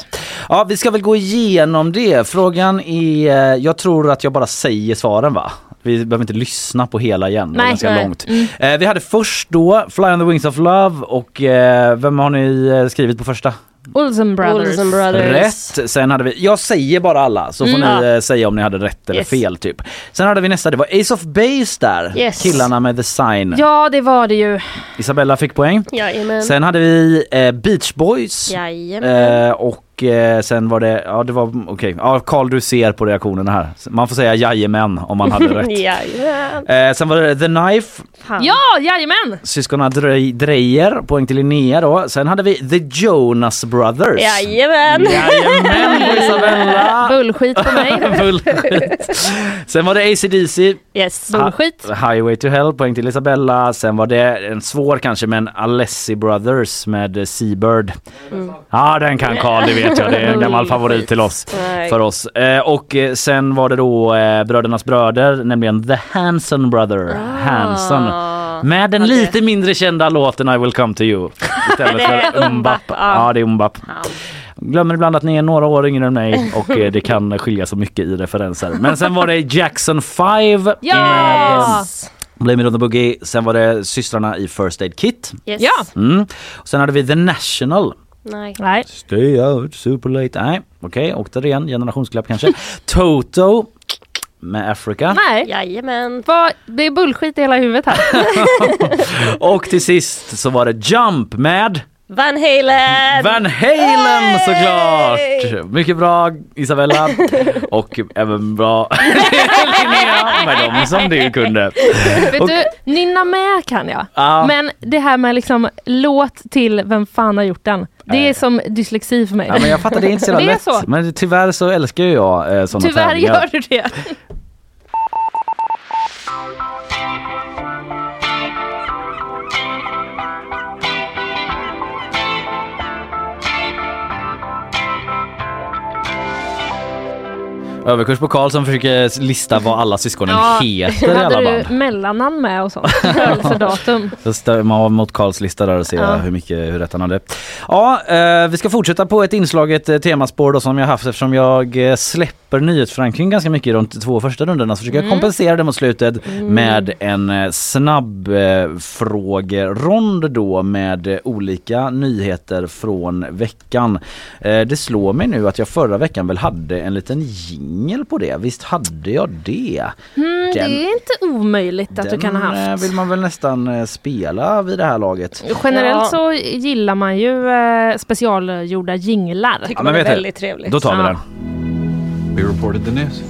Ja, vi ska väl gå igenom det. Frågan är, eh, jag tror att jag bara säger svaren va? Vi behöver inte lyssna på hela igen, det var Nej. ganska Nej. långt. Eh, vi hade först då Fly on the Wings of Love och eh, vem har ni eh, skrivit på första? Olsen Brothers. Olsen Brothers. Rätt. Sen hade vi, jag säger bara alla så får Mm. ni eh, säga om ni hade rätt eller Yes. fel typ. Sen hade vi nästa, det var Ace of Base där. Yes. Killarna med The Sign. Ja, det var det ju. Isabella fick poäng. Jajamän. Sen hade vi eh, Beach Boys. Jajamän. Eh, och eh, sen var det, ja det var okej, ja Karl du ser på reaktionerna här. Man får säga jajamän om man hade <laughs> rätt. Jajamän. Eh, sen var det The Knife, Fan. Ja, jajamän! syskonen Dre- Dreyer, poäng till Linnea då. Sen hade vi The Jonas Brothers. Jajamän. Jajamän! Bullskit på mig. <laughs> Bullshit. Sen var det ACDC, Yes. Bullskit. Highway to Hell, poäng till Isabella. Sen var det en svår kanske men Alessi Brothers med Seabird. Ja den kan Karl, det vet jag. Det är en gammal favorit till oss. Nej. För oss. Eh, och eh, sen var det då eh, Brödernas bröder, nämligen The Hanson Brother. Hanson. Med den lite mindre kända låten I will come to you. <laughs> Istället Det är för Umbap. Ja det är Umbap. Glömmer ibland att ni är några år yngre än mig <laughs> och eh, det kan skilja så mycket i referenser. Men sen var det Jackson 5 Ja! Blame it on the boogie. Sen var det systrarna i First Aid Kit. Yes. Ja. Mm. Och sen hade vi The National. Nej. Nej. Stay out super late. Nej, okej, åkte det igen. Generationsklapp kanske. Toto med Africa. Nej. Jajamän. Vad- Det är bullskit i hela huvudet här. <laughs> Och till sist så var det Jump med Van Halen. Van Halen såklart! Mycket bra Isabella <laughs> och även bra <laughs> Linnea med dem som du kunde. Vet Och- du, nynna med kan jag. Ja. Men det här med liksom låt till vem fan har gjort den. Det är som dyslexi för mig. Ja, men jag fattar det är inte så <laughs> jävla Det är lätt. så. Men tyvärr så älskar ju jag eh, sådana Tyvärr tävlingar. gör du det. Överkurs på Karl som försöker lista vad alla syskonen heter i alla hade band. du mellannamn med och sånt? <laughs> Födelsedatum. Så stämmer man av mot Karls lista där och ser Ja. hur mycket hur rätt han hade. Ja, eh, vi ska fortsätta på ett inslaget eh, temaspår då som jag haft eftersom jag eh, släpper nyhetsförankring ganska mycket i de två första rundorna så försöker jag kompensera det mot slutet med en eh, snabb eh, frågerond då med eh, olika nyheter från veckan. Det slår mig nu att jag förra veckan väl hade en liten jingel på det. Visst hade jag det? Mm, det Den- är inte omöjligt att du kan ha Den, eh, haft. vill man väl nästan eh, spela vid det här laget. Generellt Ja. så gillar man ju eh, specialgjorda jinglar. Tycker Ja, men man är vet du, väldigt trevligt. Då tar vi Ja. den. We reported the news. <laughs>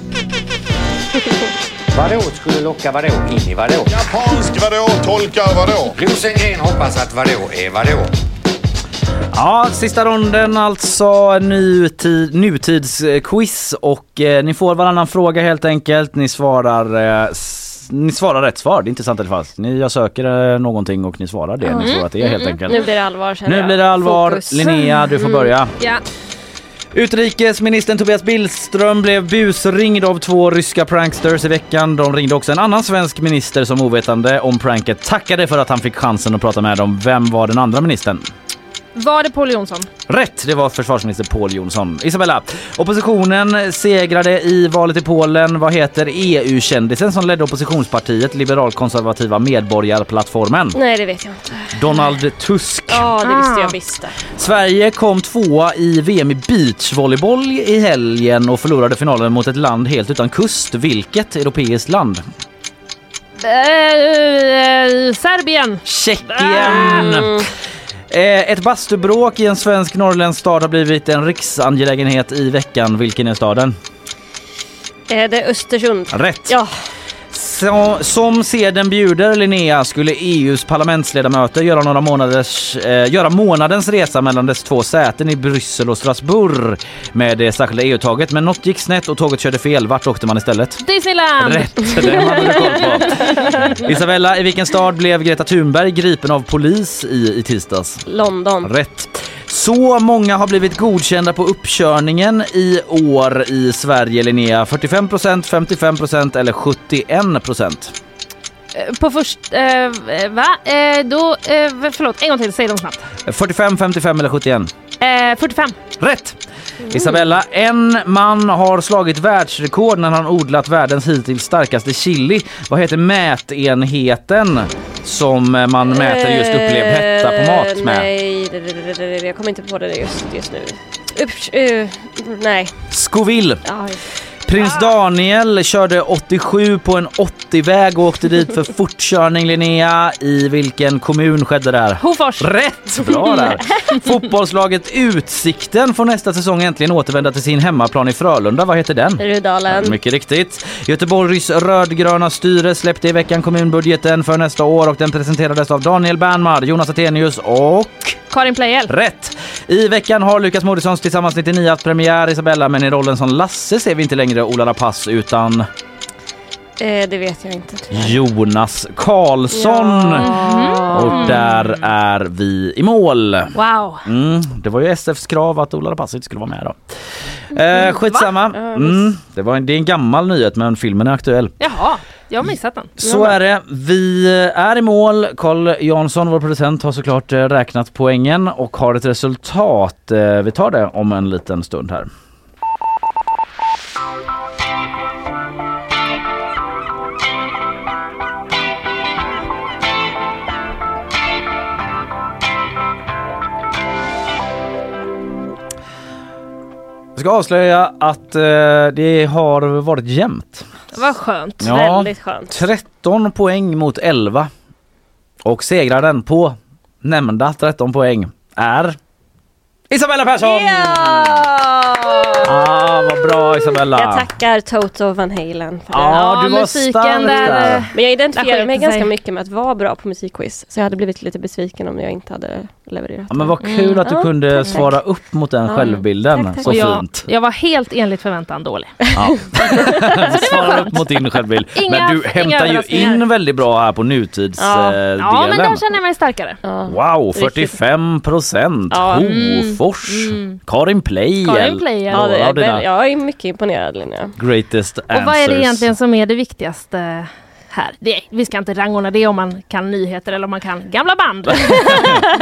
Vadå skulle locka vadå in i vadå? Japansk vadå? Tolkar vadå? Rosengren hoppas att vadå är vadå? Ja, sista ronden alltså nutid, nutidsquiz och eh, ni får varannan fråga helt enkelt. Ni svarar eh, ni svarar rätt svar, det är inte sant eller falskt. Ni, jag söker eh, någonting och ni svarar det ni tror att det är helt enkelt. Nu blir det allvar känner Nu jag. blir det allvar. Fokus. Linnea, du får börja. Ja. Utrikesministern Tobias Billström blev busringd av två ryska pranksters i veckan. De ringde också en annan svensk minister som ovetande om pranket tackade för att han fick chansen att prata med dem. Vem var den andra ministern? Var det Paul Jonsson? Rätt, det var försvarsminister Paul Jonsson. Isabella, oppositionen segrade i valet i Polen. Vad heter EU-kändisen som ledde oppositionspartiet Liberalkonservativa Medborgarplattformen? Nej det vet jag inte. Donald Tusk. Ja det visste Ah. jag visst. det. Sverige kom tvåa i VM i beachvolleyboll i helgen och förlorade finalen mot ett land helt utan kust. Vilket europeiskt land? Eh, eh, Serbien. Tjeckien! Mm. Eh, Ett bastubråk i en svensk norrländsk stad har blivit en riksangelägenhet i veckan. Vilken är staden? Eh, Det är Östersund. Rätt! Ja, Så, som seden bjuder Linnea skulle EUs parlamentsledamöter göra, några månaders, eh, göra månadens resa mellan dess två säten i Bryssel och Strasbourg med det särskilda EU-taget. Men något gick snett och tåget körde fel. Vart åkte man istället? Disneyland. Rätt, det hade du koll på. <laughs> Isabella, i vilken stad blev Greta Thunberg gripen av polis i, i tisdags? London. Rätt. Så många har blivit godkända på uppkörningen i år i Sverige, Linnea. 45% 55% eller 71 Eh, På först... Eh, va? Eh, då... Eh, förlåt, en gång till. Säg dem snabbt. 45, 55 eller 71? Eh, 45. Rätt! Isabella, en man har slagit världsrekord när han odlat världens hittills starkaste chili. Vad heter mätenheten som man mäter just upplevd hetta på mat med? Eh, Nej, det, det, det, det, det, jag kommer inte på det just, just nu. Upp, eh, nej. Scoville. Ja, Prins Daniel körde 87 på en 80-väg och åkte dit för fortkörning Linnea. I vilken kommun skedde det här? Hofors. Rätt! Bra där! <laughs> Fotbollslaget Utsikten får nästa säsong äntligen återvända till sin hemmaplan i Frölunda. Vad heter den? Rudalen. Mycket riktigt. Göteborgs rödgröna styre släppte i veckan kommunbudgeten för nästa år och den presenterades av Daniel Bernhard, Jonas Attenius och Karin Pleijel. Rätt! I veckan har Lukas Moodyssons Tillsammans 99 haft premiär Isabella men i rollen som Lasse ser vi inte längre Ola Rapace utan Eh, det vet jag inte. Jonas Karlsson. Och där är vi i mål. Wow. Mm, det var ju SFs krav att Ola Rapace inte skulle vara med då. Eh, skitsamma. Mm, det, var en, det är en gammal nyhet men filmen är aktuell. Jaha, jag har missat den. Så är det. Vi är i mål. Carl Jansson, vår producent, har såklart eh, räknat poängen och har ett resultat. Eh, Vi tar det om en liten stund här. Jag ska avslöja att eh, det har varit jämnt. Vad skönt. Ja. Väldigt skönt. 13 poäng mot 11. Och segraren på nämnda 13 poäng är Isabella Persson! Ah, vad bra Isabella! Jag tackar Toto Van Halen för det. Ja, du var musiken där, där. Men jag identifierar mig ganska sig. mycket med att vara bra på musikquiz. Så jag hade blivit lite besviken om jag inte hade levererat. Ja, men vad kul att du Ja, kunde tack. svara upp mot den Ja, självbilden. tack, tack. Så jag, fint. jag var helt enligt förväntan dålig. Ja. <laughs> Svara upp mot din självbild. Inga- men du hämtar ju in väldigt bra här på nutidsdelen. Ja. Eh, Ja, men där känner jag mig starkare. Wow, Riktigt. 45 procent! Ja. Hofors! Mm. Karin Pleijel! Karin Pleijel. Ja, det är jag är mycket imponerad Linnea. greatest Och vad är det answers. egentligen som är det viktigaste här? Det, vi ska inte rangordna det om man kan nyheter eller om man kan gamla band. <laughs>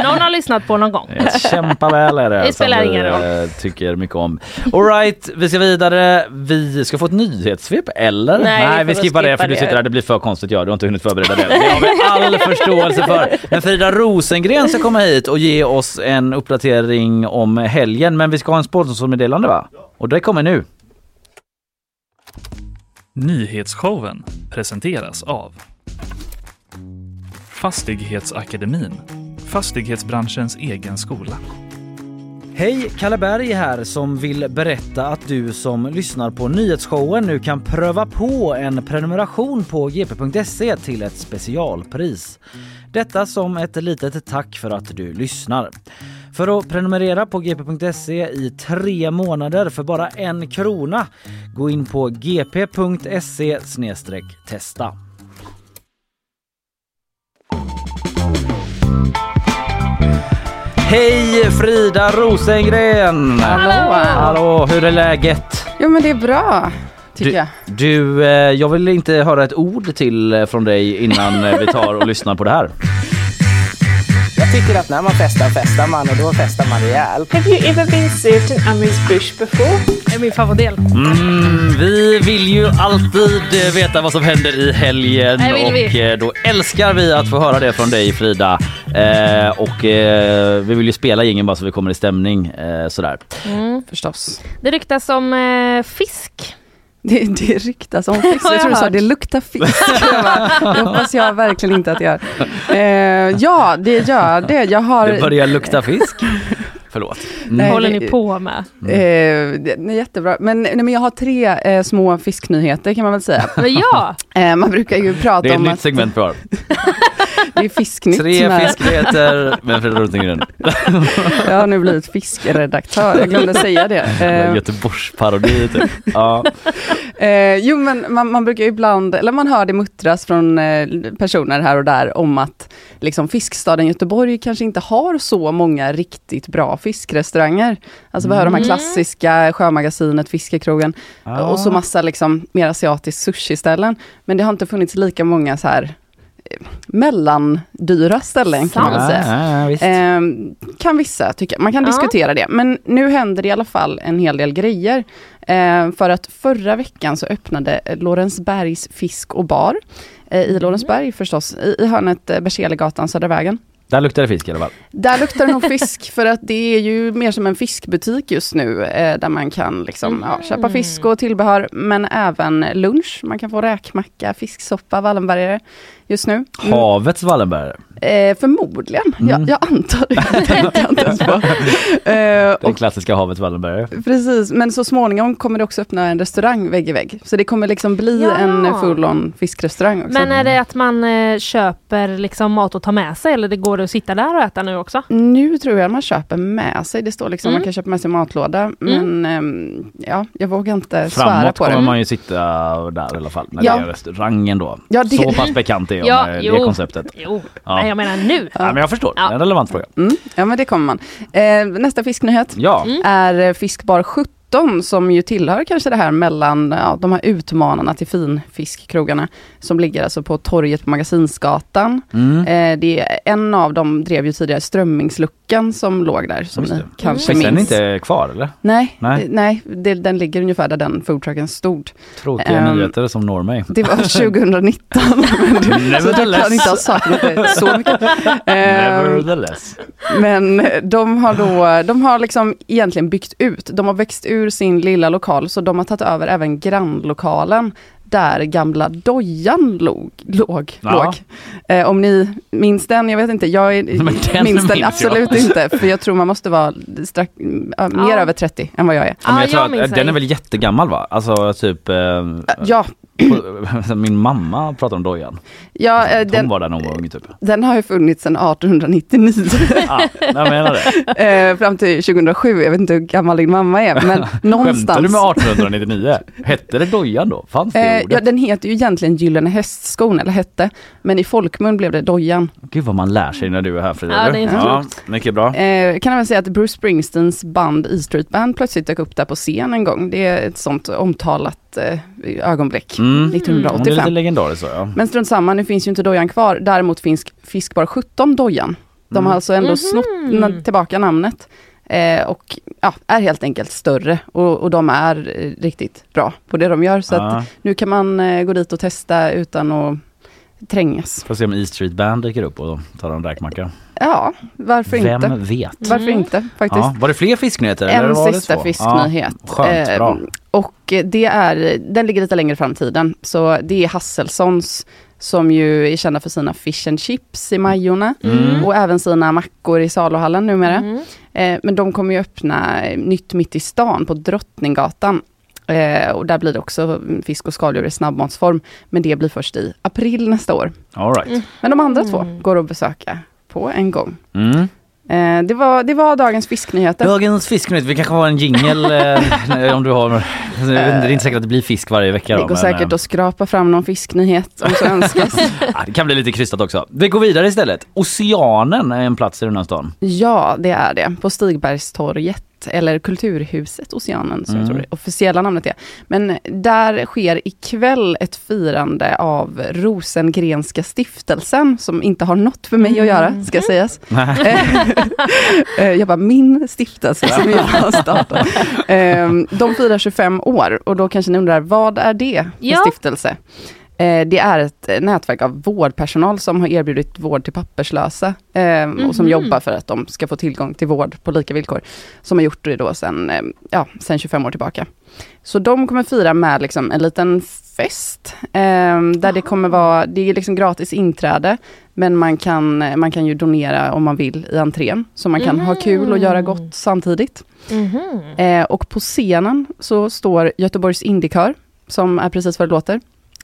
Någon har lyssnat på någon gång. Kämpa väl är det. Det spelar ingen roll. eh, tycker mycket om. Alright, vi ska vidare. Vi ska få ett nyhetssvep eller? Nej, vi får vi skippar det skippa för du det. sitter där. Det blir för konstigt. Ja, du har inte hunnit förbereda det. Det har vi all <laughs> förståelse för. Men Frida Rosengren ska komma hit och ge oss en uppdatering om helgen. Men vi ska ha en sponsormeddelande va? Och det kommer nu. Nyhetsshowen presenteras av Fastighetsakademin, fastighetsbranschens egen skola. Hej, Kalle Berg här som vill berätta att du som lyssnar på nyhetsshowen nu kan pröva på en prenumeration på gp.se till ett specialpris. Detta som ett litet tack för att du lyssnar. För att prenumerera på gp.se i tre månader för bara en krona, gå in på gp.se testa. Hej Frida Rosengren! Hallå! Hallå, hur är läget? Jo men det är bra, tycker Du, jag. du eh, jag vill inte höra ett ord till eh, från dig innan eh, vi tar och <laughs> lyssnar på det här. Jag tycker att när man festar festar man och då festar man rejält. Have you ever been served an Amuse bush before? Det är min favoritdel. Mm, vi vill ju alltid veta vad som händer i helgen och då älskar vi att få höra det från dig Frida. Eh, och eh, vi vill ju spela ingen bara så vi kommer i stämning eh, sådär. Mm. Förstås. Det ryktas om eh, fisk. Det, det ryktas om fisk. <laughs> Jag jag tror du sa det luktar fisk. Jag bara, det hoppas jag verkligen inte att jag gör. Eh, ja, det gör det. Jag har... Det börjar lukta fisk. Förlåt. Mm. Nej, håller det- ni på med? Eh, det är jättebra. Men, nej, men jag har tre eh, små fisknyheter kan man väl säga. Men ja, Eh, man brukar ju prata Det är ett om nytt att segment vi har. <laughs> det är fisknytt. Tre med- fisknyheter <laughs> med Frida Rosengren. <laughs> Jag har nu blivit fiskredaktör, jag glömde säga det. Eh, Göteborgsparodi typ. <laughs> Ja. Eh, jo men man, man brukar ju ibland, eller man hör det muttras från eh, personer här och där om att liksom, fiskstaden Göteborg kanske inte har så många riktigt bra fiskrestauranger. Alltså vi har de här Mm. klassiska Sjömagasinet, Fiskekrogen Ah. och så massa liksom, mer asiatiskt sushi-ställen. Men det har inte funnits lika många så här mellandyra ställen kan man säga. Ja, ja, visst. Eh, kan vissa tycka. Man kan Ja. diskutera det. Men nu händer det i alla fall en hel del grejer. Eh, för att förra veckan så öppnade Lorensbergs fisk och bar. Eh, I Lorensberg förstås, i, i hörnet eh, Berzelgatan, Södra vägen. Där luktar det fisk i alla fall. Där luktar det nog <laughs> fisk för att det är ju mer som en fiskbutik just nu eh, där man kan liksom, ja, köpa fisk och tillbehör men även lunch. Man kan få räkmacka, fisksoppa, Wallenbergare just nu. Mm. Havets Wallenbergare. Eh, förmodligen, Mm. jag, jag antar det. <laughs> Jag tänkte inte ens på. <laughs> Eh, Den och klassiska Havets Wallenbergare. Precis, men så småningom kommer det också öppna en restaurang vägg i vägg. Så det kommer liksom bli Ja. en full-on fiskrestaurang också. men är det att man eh, köper liksom mat att ta med sig eller det går att sitta där och äta nu också? Nu tror jag man köper med sig, det står liksom Mm. man kan köpa med sig matlåda. Men ehm, ja, jag vågar inte svära Framåt på kommer det. man ju sitta där i alla fall. När Ja. det är restaurangen då. Ja, det- Så pass bekant är jag Ja, med jo. det konceptet. Jo, Ja. men jag menar nu. Ja, men jag förstår, Ja. en relevant fråga. Mm, ja men det kommer man. Eh, nästa fisknyhet Ja, Mm. är eh, Fiskbar 17 som ju tillhör kanske det här mellan ja, de här utmanarna till finfiskkrogarna som ligger alltså på torget på Magasinsgatan. mm. Eh, det är en av dem drev ju tidigare Strömmingsluckan som låg där som Just ni det. kanske finns den minns. inte kvar eller? Nej, Nej. nej. det, den ligger ungefär där den foodtrucken stod. Tråkiga Ehm, nyheter som når mig. Det var <laughs> 2019. <laughs> men så du kan inte ha saknat det så mycket. <laughs> Ehm, Nevertheless. men de har då, de har liksom egentligen byggt ut. De har växt ur sin lilla lokal så de har tagit över även grannlokalen där gamla dojan låg. låg, Ja. låg. Eh, om ni minns den, jag vet inte, jag är, <laughs> Men den minns den minns jag. absolut inte. För jag tror man måste vara strax, äh, mer Ja. över 30 än vad jag är. Ja, jag tror jag att, den är väl jättegammal va? Alltså typ, eh, Ja, <laughs> min mamma pratar om dojan. ja eh, Hon den, var där var ung typ. den har ju funnits sedan 1899. <laughs> Ja, jag menar det. <laughs> eh, fram till 2007, jag vet inte hur gammal din mamma är, men Skämtar någonstans. du med 1899? Hette det dojan då? Fanns det Eh, ordet? ja, den heter ju egentligen Gyllene hästskon, eller hette, men i folkmun blev det dojan. Gud vad man lär sig när du är här Frida. Ja, det är ja, mycket bra. Kan även säga att Bruce Springsteens band E Street Band plötsligt dök upp där på scen en gång. Det är ett sånt omtalat eh, ögonblick, Mm. Hon är lite 1985. legendarisk så ja. Men strunt samma, nu finns ju inte dojan kvar. Däremot finns Fiskbar 17 dojan. De Mm. har alltså ändå Mhm. snott na- tillbaka namnet. Eh, och ja, är helt enkelt större och, och de är eh, riktigt bra på det de gör. Så Ja. att nu kan man eh, gå dit och testa utan att trängas. Får se om E Street Band dyker upp och tar en räkmacka. Ja, varför Vem inte? vet? Varför inte faktiskt? Ja, var det fler fisknyheter? eller En var det sista fisknyhet. Ja, skönt, Eh, bra. och det är, den ligger lite längre fram i tiden. Så det är Hasselsons som ju är kända för sina fish and chips i Majorna. Mm. Och även sina mackor i saluhallen numera. Eh, men de kommer ju öppna nytt mitt i stan på Drottninggatan. Eh, och där blir det också fisk och skaldjur i snabbmatsform. Men det blir först i april nästa år. All right. Men de andra två går att besöka på en gång. Mm. Eh, det, var, det var dagens fisknyheter. Dagens fisknyhet, vi kanske har en jingel <laughs> eh, om du har, det är inte säkert att det blir fisk varje vecka. Det då, går men, säkert eh, att skrapa fram någon fisknyhet om så önskas. <laughs> ja, det kan bli lite krystat också. Vi går vidare istället. Oceanen är en plats i den här stan. Ja, det är det. På Stigbergstorget, eller Kulturhuset Oceanen, som jag Mm. tror det officiella namnet är. Men där sker ikväll ett firande av Rosengrenska stiftelsen, som inte har något för mig att göra, ska sägas. <laughs> Eh, jag bara, min stiftelse som jag har startat. Eh, De firar 25 år och då kanske ni undrar, vad är det för Ja. stiftelse? Eh, Det är ett eh, nätverk av vårdpersonal som har erbjudit vård till papperslösa eh, och som Mhm. jobbar för att de ska få tillgång till vård på lika villkor. Som har gjort det då sedan, eh, ja, sedan 25 år tillbaka. Så de kommer fira med liksom en liten fest. Eh, där det kommer vara, det är liksom gratis inträde. Men man kan, man kan ju donera om man vill i entrén. Så man kan ha kul och göra gott samtidigt. Mhm. Eh, och på scenen så står Göteborgs Indikör, som är precis vad det låter.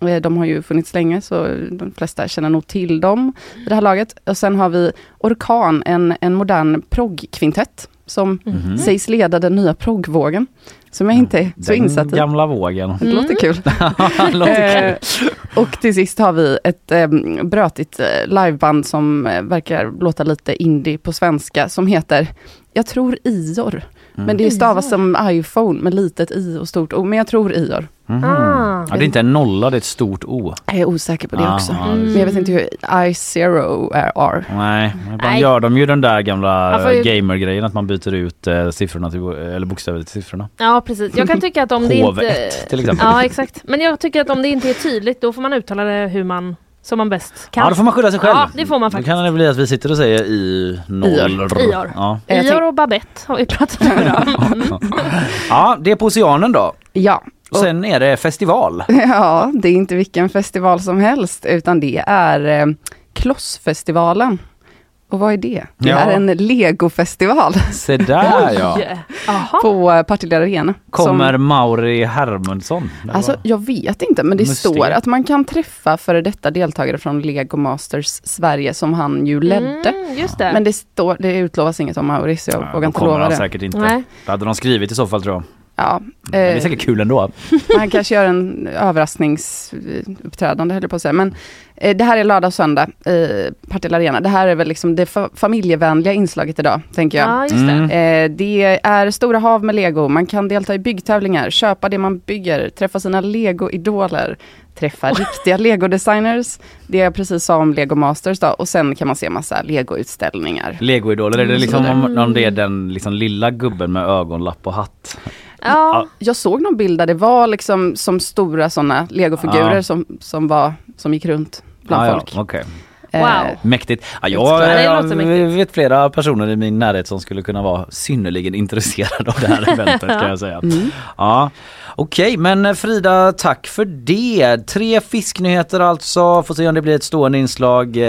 Eh, De har ju funnits länge, så de flesta känner nog till dem i det här laget. Och sen har vi Orkan, en, en modern proggkvintett, som Mhm. sägs leda den nya proggvågen. Som jag inte är så Den insatt i. gamla vågen. Det låter kul. <laughs> Låter Eh, och till sist har vi ett eh, brötigt liveband som eh, verkar låta lite indie på svenska, som heter, jag tror Ior. Men det stavas som iPhone med litet i och stort O, men jag tror Ior. Mhm. Ah. Ja, det är inte en nolla, det är ett stort O. Jag är osäker på det Ah, också. Mm. Men jag vet inte hur I0 är. är. Nej, ibland gör de ju den där gamla ju- gamer-grejen att man byter ut eh, siffrorna till, eller bokstäver till siffrorna. Ja precis, jag kan tycka att om det inte... till exempel. Ja exakt, men jag tycker att om det inte är tydligt då får man uttala det hur man, som man bäst kan. Ja, då får man skylla sig själv. Ja det får man Då faktiskt. kan det bli att vi sitter och säger i noll. Ior. Ior. Ja. Ior och Babette har vi pratat om <laughs> idag. Mm. ja, det är på Oceanen då. Ja. Och sen är det festival. <laughs> ja, det är inte vilken festival som helst, utan det är eh, Klossfestivalen. Och vad är det? Det Ja. är en legofestival Se där <laughs> ja. På eh, Partille Arena. Kommer Som, Mauri Hermundsson? Alltså, var- jag vet inte, men det Mysteriet. står att man kan träffa före detta deltagare från Lego Masters Sverige, som han ju ledde. Mm, just det. Men det, står, det utlovas inget om Mauri, så jag Ja, vågar inte kommer lova han det. säkert inte. Nej. Det hade de skrivit i så fall tror jag. Ja, det är eh, säkert kul ändå. <laughs> Han kanske gör en överraskningsuppträdande höll jag på att säga. Men det här är lördag och söndag i Partille Arena. Det här är väl liksom det fa- familjevänliga inslaget idag, tänker jag. Ja just det. Mm. Eh, det är stora hav med lego, man kan delta i byggtävlingar, köpa det man bygger, träffa sina lego-idoler, träffa <laughs> riktiga lego-designers, det jag precis sa om Lego Masters då, och sen kan man se massa lego-utställningar. Legoidoler, är det liksom Mm. om, om det är den liksom lilla gubben med ögonlapp och hatt? Ja. Jag såg någon bild där det var liksom som stora sådana legofigurer Ja. som, som, var, som gick runt bland Ah, folk. Ja, okej. Eh, Wow. Mäktigt. Ja, Det jag, jag mäktigt. vet flera personer i min närhet som skulle kunna vara synnerligen <laughs> intresserade av det här eventet kan jag säga. <laughs> Mm. Ja. Okej, men Frida, tack för det. Tre fisknyheter alltså. Får se om det blir ett stående inslag. Eh, <laughs>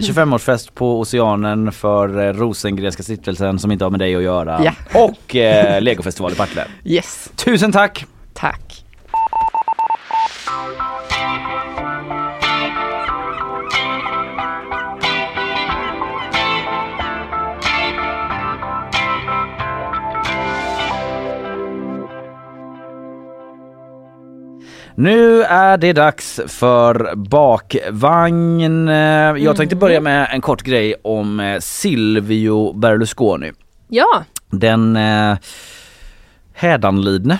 25-årsfest på Oceanen för eh, Rosengrenska stiftelsen som inte har med dig att göra. Ja. Och eh, Legofestival i Partille. Yes, Tusen tack! tack. Nu är det dags för bakvagn. Eh, Jag tänkte börja med en kort grej om eh, Silvio Berlusconi. Ja. Den eh, hädanlidne,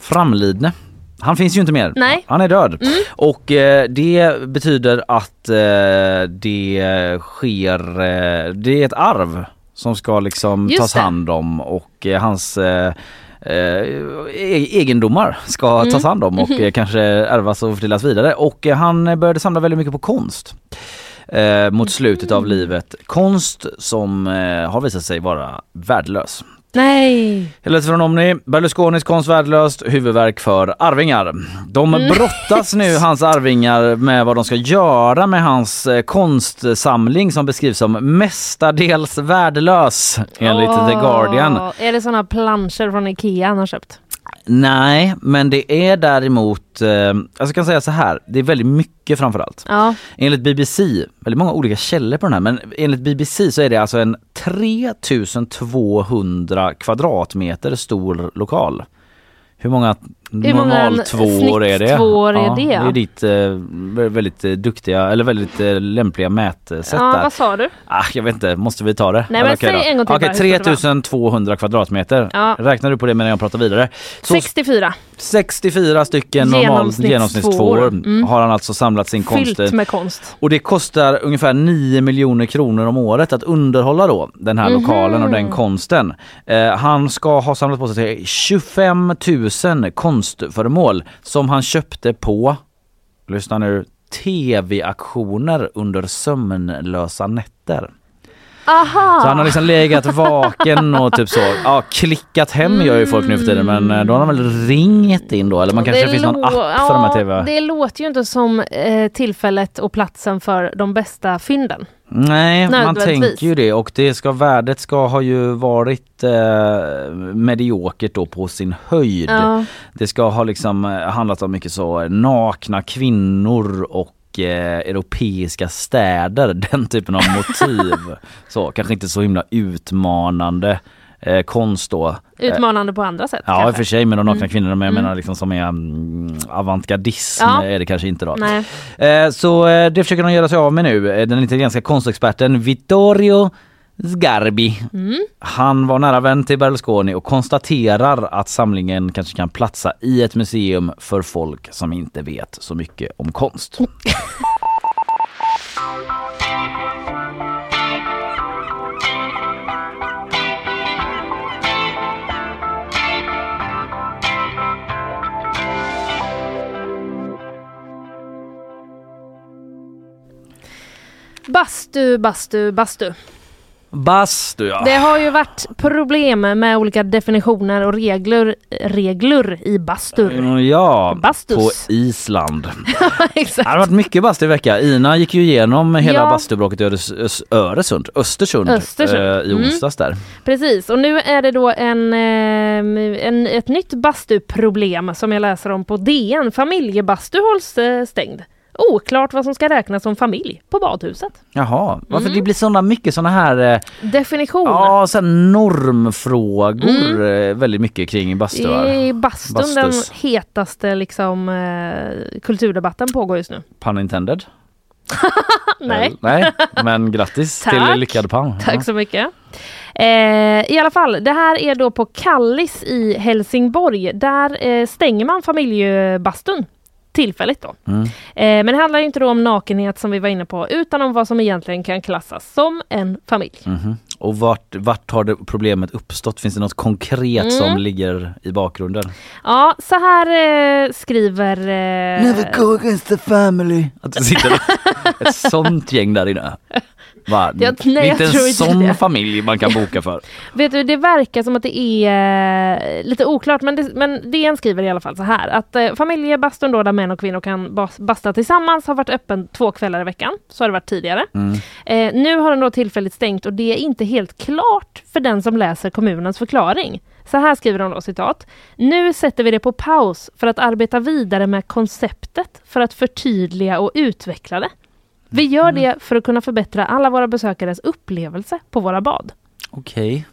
framlidne. Han finns ju inte mer. Nej. Han är död. Mm. Och eh, det betyder att eh, det sker, eh, det är ett arv som ska liksom Just tas hand om och eh, hans egendomar ska Mm. tas hand om och Mhm. eh, kanske ärvas och fördelas vidare. Och eh, han började samla väldigt mycket på konst eh, mot slutet Mm. av livet. Konst som eh, har visat sig vara värdelös. Nej! Läser från Omni. Berlusconis konst värdelöst, huvudverk för arvingar. De Mm. brottas nu, <laughs> hans arvingar, med vad de ska göra med hans eh, konstsamling som beskrivs som mestadels värdelös enligt The Guardian. Är det såna planscher från Ikea han har köpt? Nej, men det är däremot, eh, alltså jag kan säga så här, det är väldigt mycket framförallt. Ja. Enligt BBC, väldigt många olika källor på den här, men enligt BBC så är det alltså en 3200 kvadratmeter stor lokal. Hur många Hur många normaltvåor är det? snittvåor är ja, det? Det är ditt eh, vä- väldigt eh, duktiga, eller väldigt eh, lämpliga mätsätt Ja, där. vad sa du? Ah, jag vet inte, måste vi ta det? Nej, Eller men säg då. en gång till Okej, bara, hur stort det var. 3200 kvadratmeter. Ja. Räknar du på det medan jag pratar vidare? Så 64. 64 stycken normal Genomsnittstvåor. Mm. har han alltså samlat sin konst Fyllt med konst. Och det kostar ungefär 9 miljoner kronor om året att underhålla då den här Mhm. lokalen och den konsten. Eh, han ska ha samlat på sig 25 000 konstföremål som han köpte på, lyssna nu, tv-aktioner under sömnlösa nätter. Aha! Så han har liksom legat vaken och typ så, ja klickat hem gör ju folk nu för tiden men eh, då har han väl ringt in då eller man kanske Det finns någon app för de här tv... Det låter ju inte som eh, tillfället och platsen för de bästa fynden. Nej, man tänker ju det och det ska, värdet ska ha ju varit eh, mediokert då på sin höjd. Ja. Det ska ha liksom eh, handlat om mycket så nakna kvinnor och europeiska städer, <laughs> den typen av motiv. så kanske inte så himla utmanande eh, konst då. Eh, Utmanande på andra sätt. Ja i och kanske. för sig med de nakna Mm. kvinnorna men jag Mm. menar liksom som är mm, avantgardism Ja. är det kanske inte då. Eh, så eh, det försöker de göra sig av med nu. Eh, Den italienska konstexperten Vittorio Sgarbi. Mm. Han var nära vän till Berlusconi och konstaterar att samlingen kanske kan platsa i ett museum för folk som inte vet så mycket om konst. <laughs> Bastu, bastu, bastu. Bastu ja. Det har ju varit problem med olika definitioner och regler, regler i bastur. Mm, <laughs> Ja, Bastus. på Island. Exakt. Det har varit mycket bastu i vecka. Ina gick ju igenom hela Ja. bastubråket i Öres- Öresund, Östersund, Östersund. eh, i Mm. onsdags där. Precis, och nu är det då en, eh, en, ett nytt bastuproblem som jag läser om på DN. Familjebastu hålls eh, stängd. Oklart vad som ska räknas som familj på badhuset. Jaha, varför Mm. det blir sådana mycket sådana här eh, Definition. Ja, sen normfrågor Mm. eh, väldigt mycket kring bastuar. I bastun, Bastus. den hetaste liksom, eh, kulturdebatten pågår just nu. Pun intended. <laughs> Nej. Nej, men grattis <laughs> Tack. till lyckad pun. Tack så mycket. Eh, I alla fall, det här är då på Kallis i Helsingborg. Där eh, stänger man familjebastun tillfälligt då. Mm. Eh, men det handlar ju inte om nakenhet som vi var inne på, utan om vad som egentligen kan klassas som en familj. Mhm. Och vart, vart har det problemet uppstått? Finns det något konkret Mm. som ligger i bakgrunden? Ja, så här eh, skriver... Eh, Never go against the family. Att det sitter ett <laughs> sånt gäng där inne. Va? Ja, det nej, är jag inte en inte sån det. familj man kan boka för. <laughs> Vet du, det verkar som att det är eh, lite oklart, men, det, men DN skriver i alla fall så här att eh, familjebastun då där män och kvinnor kan bas, basta tillsammans har varit öppen två kvällar i veckan. Så har det varit tidigare. Mm. Eh, nu har den då tillfälligt stängt och det är inte helt klart för den som läser kommunens förklaring. Så här skriver de då citat. Nu sätter vi det på paus för att arbeta vidare med konceptet för att förtydliga och utveckla det. Vi gör det för att kunna förbättra alla våra besökares upplevelse på våra bad. Okej.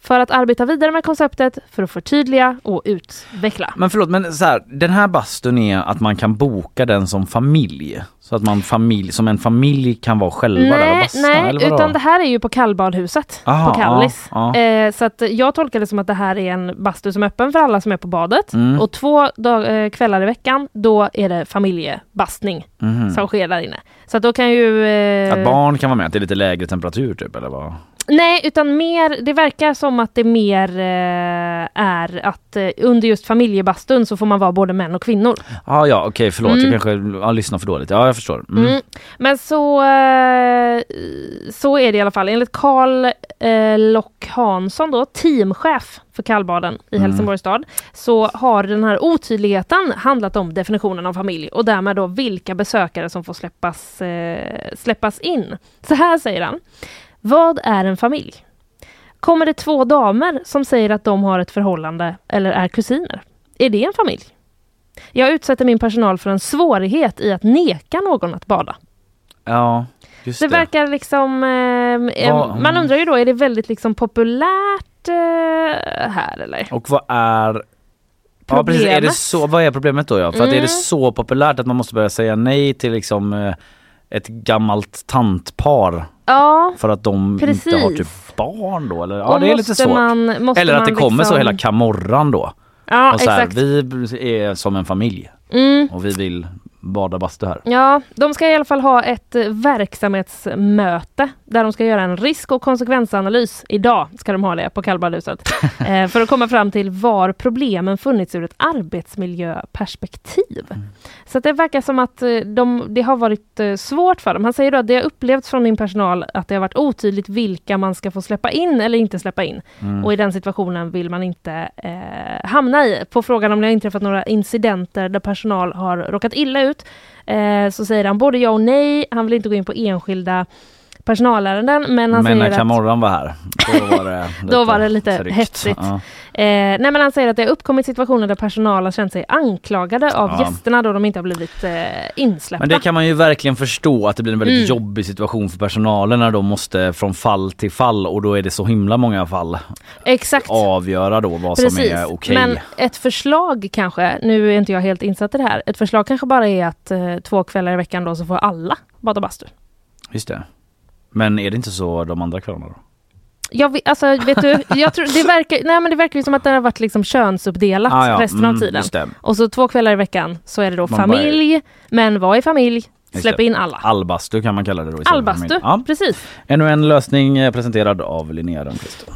För att arbeta vidare med konceptet, för att förtydliga och utveckla. Men förlåt, men så här, den här bastun är att man kan boka den som familj? Så att man familj, som en familj kan vara själva där och Nej, basta? nej eller utan det här är ju på kallbadhuset Aha, på Kallis. ja, ja. Eh, så att jag tolkar det som att det här är en bastu som är öppen för alla som är på badet. Mm. Och två dag, eh, kvällar i veckan, då är det familjebastning Mhm. som sker där inne. Så att då kan ju... Eh, Att barn kan vara med, att det är lite lägre temperatur typ eller vad? Nej, utan mer, det verkar som att det mer eh, är att eh, under just familjebastun så får man vara både män och kvinnor. Ah, ja okej förlåt Mm. jag kanske ja, lyssnar för dåligt. Ja jag förstår. Mm. Mm. Men så, eh, så är det i alla fall. Enligt Karl eh, Lock Hansson, då, teamchef för kallbaden i Mm. Helsingborgs stad, så har den här otydligheten handlat om definitionen av familj och därmed då vilka besökare som får släppas, eh, släppas in. Så här säger han. Vad är en familj? Kommer det två damer som säger att de har ett förhållande eller är kusiner? Är det en familj? Jag utsätter min personal för en svårighet i att neka någon att bada. Ja just Det det. verkar liksom... Eh, eh, Vad- man undrar ju då, är det väldigt liksom populärt eh, här eller? Och vad är Ja precis, är det Problemet? så, vad är problemet då ja? För att är Mm. det så populärt att man måste börja säga nej till liksom eh, ett gammalt tantpar Ja, för att de Precis. inte har typ barn då eller? Ja det är lite svårt. man- eller att det kommer så liksom- hela kamorran då. ja och så här, vi är som en familj Mm. och vi vill bada bastu här. Ja, de ska i alla fall ha ett eh, verksamhetsmöte där de ska göra en risk och konsekvensanalys. Idag ska de ha det på kallbadhuset. <laughs> eh, för att komma fram till var problemen funnits ur ett arbetsmiljöperspektiv. Så att det verkar som att eh, de, det har varit svårt för dem. Han säger då att det har upplevts från min personal att det har varit otydligt vilka man ska få släppa in eller inte släppa in. Mm. Och i den situationen vill man inte eh, hamna i. På frågan om det har inträffat några incidenter där personal har råkat illa ut eh, så säger han både ja och nej. Han vill inte gå in på enskilda personalärenden men han Men säger att kamorran var här, då var det <laughs> då var det lite tryckt. hetsigt. Ja. Eh, nej men han säger att det har uppkommit situationer där personal har känt sig anklagade av Ja. gästerna då de inte har blivit eh, insläppta. Men det kan man ju verkligen förstå att det blir en väldigt Mm. jobbig situation för personalen när de måste från fall till fall och då är det så himla många fall Exakt. avgöra då vad som är okej. Men ett förslag kanske, nu är inte jag helt insatt i det här, ett förslag kanske bara är att eh, två kvällar i veckan då så får alla bada bastu. Just det. Men är det inte så de andra kvällarna då? Jag vet, alltså, vet du, jag tror, det, verkar, nej, men det verkar ju som att det har varit liksom könsuppdelat Ah, ja, resten av mm, tiden. just det. Och så två kvällar i veckan så är det då Man bara- familj, men vad är familj? Släpp in alla. Allbastu kan man kalla det då. Allbastu. Ja. precis. Ännu en lösning eh, presenterad av Linnea Rönnqvist.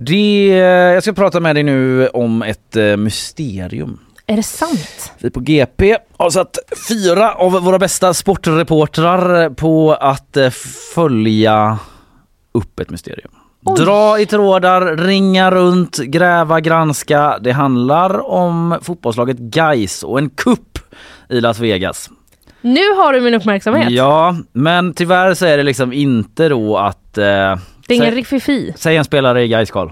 Det, jag ska prata med dig nu om ett eh, mysterium. Är det sant? Vi på GP har satt fyra av våra bästa sportreportrar på att eh, följa upp ett mysterium. Dra i trådar, ringa runt, gräva, granska. Det handlar om fotbollslaget Gais och en kupp i Las Vegas. Nu har du min uppmärksamhet. Ja, men tyvärr så är det liksom inte då att... Eh, Det är ingen säg, säg en spelare i Gais Karl.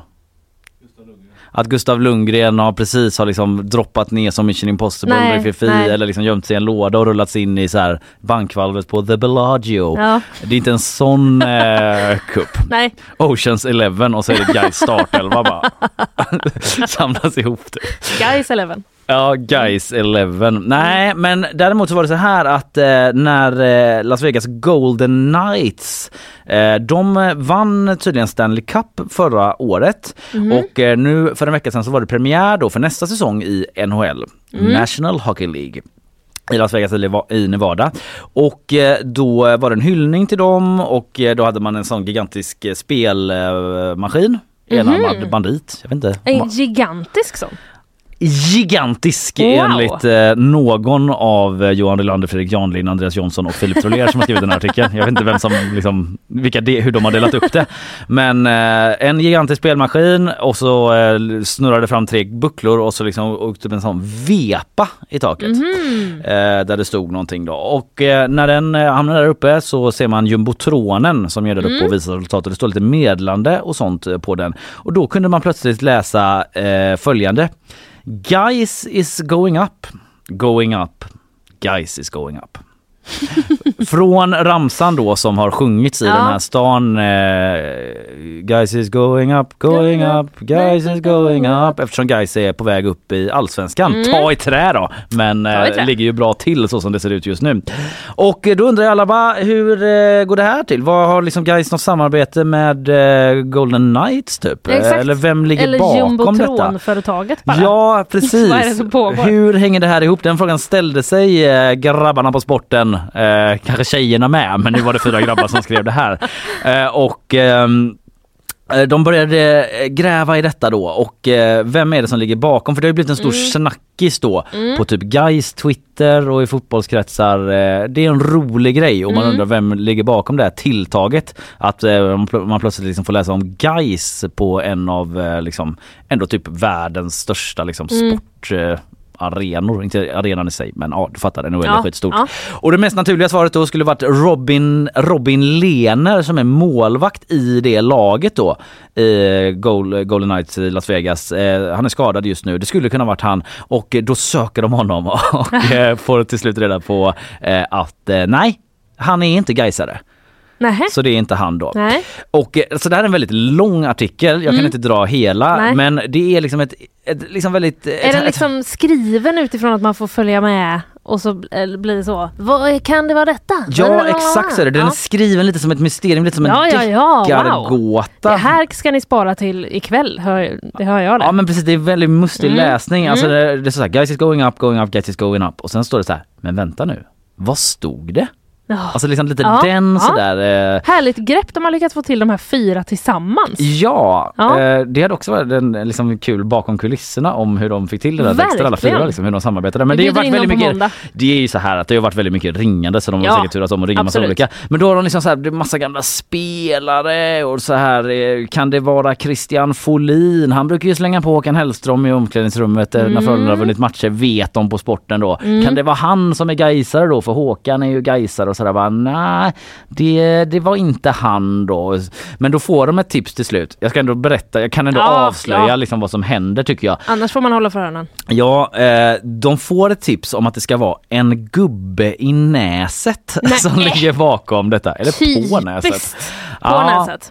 Att Gustav Lundgren har precis har liksom droppat ner som Mission Impossible Nej, Rififi nej. eller liksom gömt sig i en låda och rullats in i så här bankvalvet på The Bellagio. Ja. Det är inte en sån eh, <laughs> kupp. Nej. Oceans Eleven och så är det Gais startelva bara. <laughs> <laughs> Samlas ihop det. Guys 11. Ja, Guys 11. Nej, men däremot så var det så här att eh, när eh, Las Vegas Golden Knights, eh, de vann tydligen Stanley Cup förra året Mhm. och eh, nu för en vecka sedan så var det premiär då för nästa säsong i NHL, Mm. National Hockey League i Las Vegas i Nevada. Och eh, då var det en hyllning till dem och eh, då hade man en sån gigantisk eh, spelmaskin. Enarmad Mhm. bandit. Jag vet inte. En gigantisk sån. Gigantisk Wow. enligt eh, någon av eh, Johan Rylander, Fredrik Janlin, Andreas Jonsson och Filip Troler som har skrivit den här artikeln. Jag vet inte vem som, liksom, vilka de, hur de har delat upp det. Men eh, en gigantisk spelmaskin och så eh, snurrade fram tre bucklor och så liksom åkte upp en sån vepa i taket. Eh, där det stod någonting då. Och när den hamnar där uppe så ser man jumbotronen som är där uppe Mm. och visar resultatet. Det står lite medlande och sånt på den. Och då kunde man plötsligt läsa följande. Guys is going up. Going up. Guys is going up. <laughs> Från ramsan då som har sjungits i Ja. den här stan. Eh, guys is going up, going up, guys is going up. Eftersom guys är på väg upp i allsvenskan. Mm. Ta i trä då. Men eh, trä. ligger ju bra till så som det ser ut just nu. Och då undrar alla bara, hur eh, går det här till? Vad har liksom guys något samarbete med eh, Golden Knights typ? Eh, Exakt. Eller vem ligger Eller bakom detta? jumbotronföretaget bara. Ja <laughs> precis. Hur hänger det här ihop? Den frågan ställde sig eh, grabbarna på sporten, eh, kanske tjejerna med, men nu var det fyra grabbar som skrev det här. Eh, och ehm, eh, de började eh, gräva i detta då och eh, vem är det som ligger bakom? För det har blivit en stor Mm. snackis då Mm. på typ Guys Twitter och i fotbollskretsar. Eh, det är en rolig grej och man Mm. undrar vem ligger bakom det här tilltaget. Att man pl- man plötsligt liksom får läsa om Guys på en av liksom ändå typ världens största liksom Mm. sport arenor, inte arenan i sig men ja du fattar, NHL är Ja, skitstort. ja. Och det mest naturliga svaret då skulle varit Robin, Robin Lehner som är målvakt i det laget då i Goal, Golden Knights i Las Vegas. Eh, han är skadad just nu, det skulle kunna varit han och då söker de honom <laughs> och eh, får till slut reda på eh, att nej, han är inte Gaisare. Nähä. Så det är inte han då. Nej. Och eh, så det här är en väldigt lång artikel, jag kan Mm. inte dra hela Nej. men det är liksom ett, ett liksom väldigt... Är ett, den ett- liksom skriven utifrån att man får följa med och så bl- blir det så? Vad kan det vara detta? Ja exakt så är det. Den är Ja. skriven lite som ett mysterium, lite som en Ja, ja, ja, wow. deckargåta. Det här ska ni spara till ikväll, hör, det hör jag det. Ja men precis, det är väldigt mustig Mm. läsning. Alltså Mm. det, det är så här, guys is going up, going up, guys is going up. Och sen står det så här, men vänta nu, vad stod det? Ja. Alltså liksom lite Ja, den ja. sådär. Eh, Härligt grepp, de har lyckats få till de här fyra tillsammans. Ja, Ja. Eh, det hade också varit en, liksom, kul bakom kulisserna om hur de fick till det där texten alla fyra, liksom, hur de samarbetade. Men Vi det har varit väldigt mycket, måndag. det är ju så här att det har varit väldigt mycket ringande så de har Ja, säkert turats om och ringa massa olika. Men då har de liksom så här, det är massa gamla spelare och så här eh, kan det vara Christian Folin? Han brukar ju slänga på Håkan Hellström i omklädningsrummet eh, när Mm. Frölunda vunnit matcher, vet de på sporten då. Mm. Kan det vara han som är Gaisare då? För Håkan är ju Gaisare och sådär bara nej, det, det var inte han då. Men då får de ett tips till slut. Jag ska ändå berätta, jag kan ändå Ja, avslöja ja. liksom vad som händer tycker jag. Annars får man hålla för öronen. Ja, eh, de får ett tips om att det ska vara en gubbe i näset Nej. som ligger bakom detta. Eller på Typiskt. näset. På näset.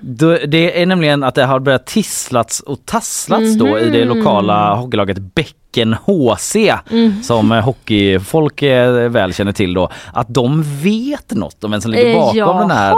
Det är nämligen att det har börjat tisslats och tasslats då i det Mhm. lokala hockeylaget Bäcken HC Mm. som hockeyfolk eh, väl känner till då. Att de vet något om vem som ligger Eh, bakom jaha. den här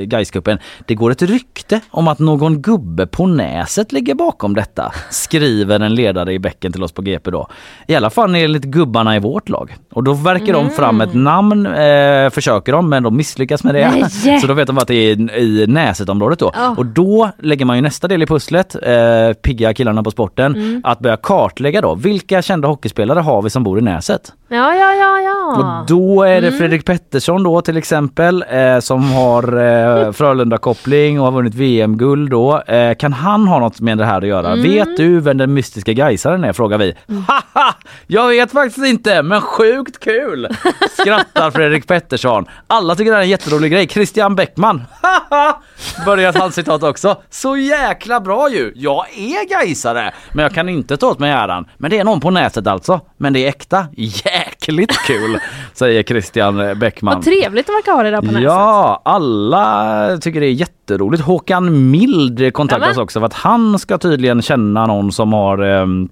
eh, Gaiscupen. Det går ett rykte om att någon gubbe på näset ligger bakom detta. Skriver en ledare i bäcken till oss på GP då. I alla fall enligt gubbarna i vårt lag. Och då verkar de fram ett namn, eh, försöker de men de misslyckas med det. Nej. <laughs> Så då vet de att det är i, i Näsetområdet då. Ja. Och då lägger man ju nästa del i pusslet, eh, pigga killarna på sporten, Mm. att börja kartlägga då. Vilka kända hockeyspelare har vi som bor i Näset? Ja, ja, ja, ja. Och då är det Mm. Fredrik Pettersson då till exempel eh, som har eh, <laughs> Frölunda-koppling och har vunnit VM-guld då. Eh, kan han ha något med det här att göra? Mm. Vet du vem den mystiska Gaisaren är? Frågar vi. <laughs> Haha! Jag vet faktiskt inte men sjukt kul! Skrattar <laughs> Fredrik Pettersson. Alla tycker det här är en jätterolig grej. Christian Bäckman. Haha! Börjar hans citat också. Så jäkla bra ju! Jag är Gaisare men jag kan inte ta åt mig äran. Men det är någon på nätet alltså. Men det är äkta. Jäkligt kul! Säger Christian Bäckman. Vad trevligt det verkar ha det där på näset. Ja, alla tycker det är jätteroligt. Håkan Mild kontaktas Nämen. också för att han ska tydligen känna någon som har ehm,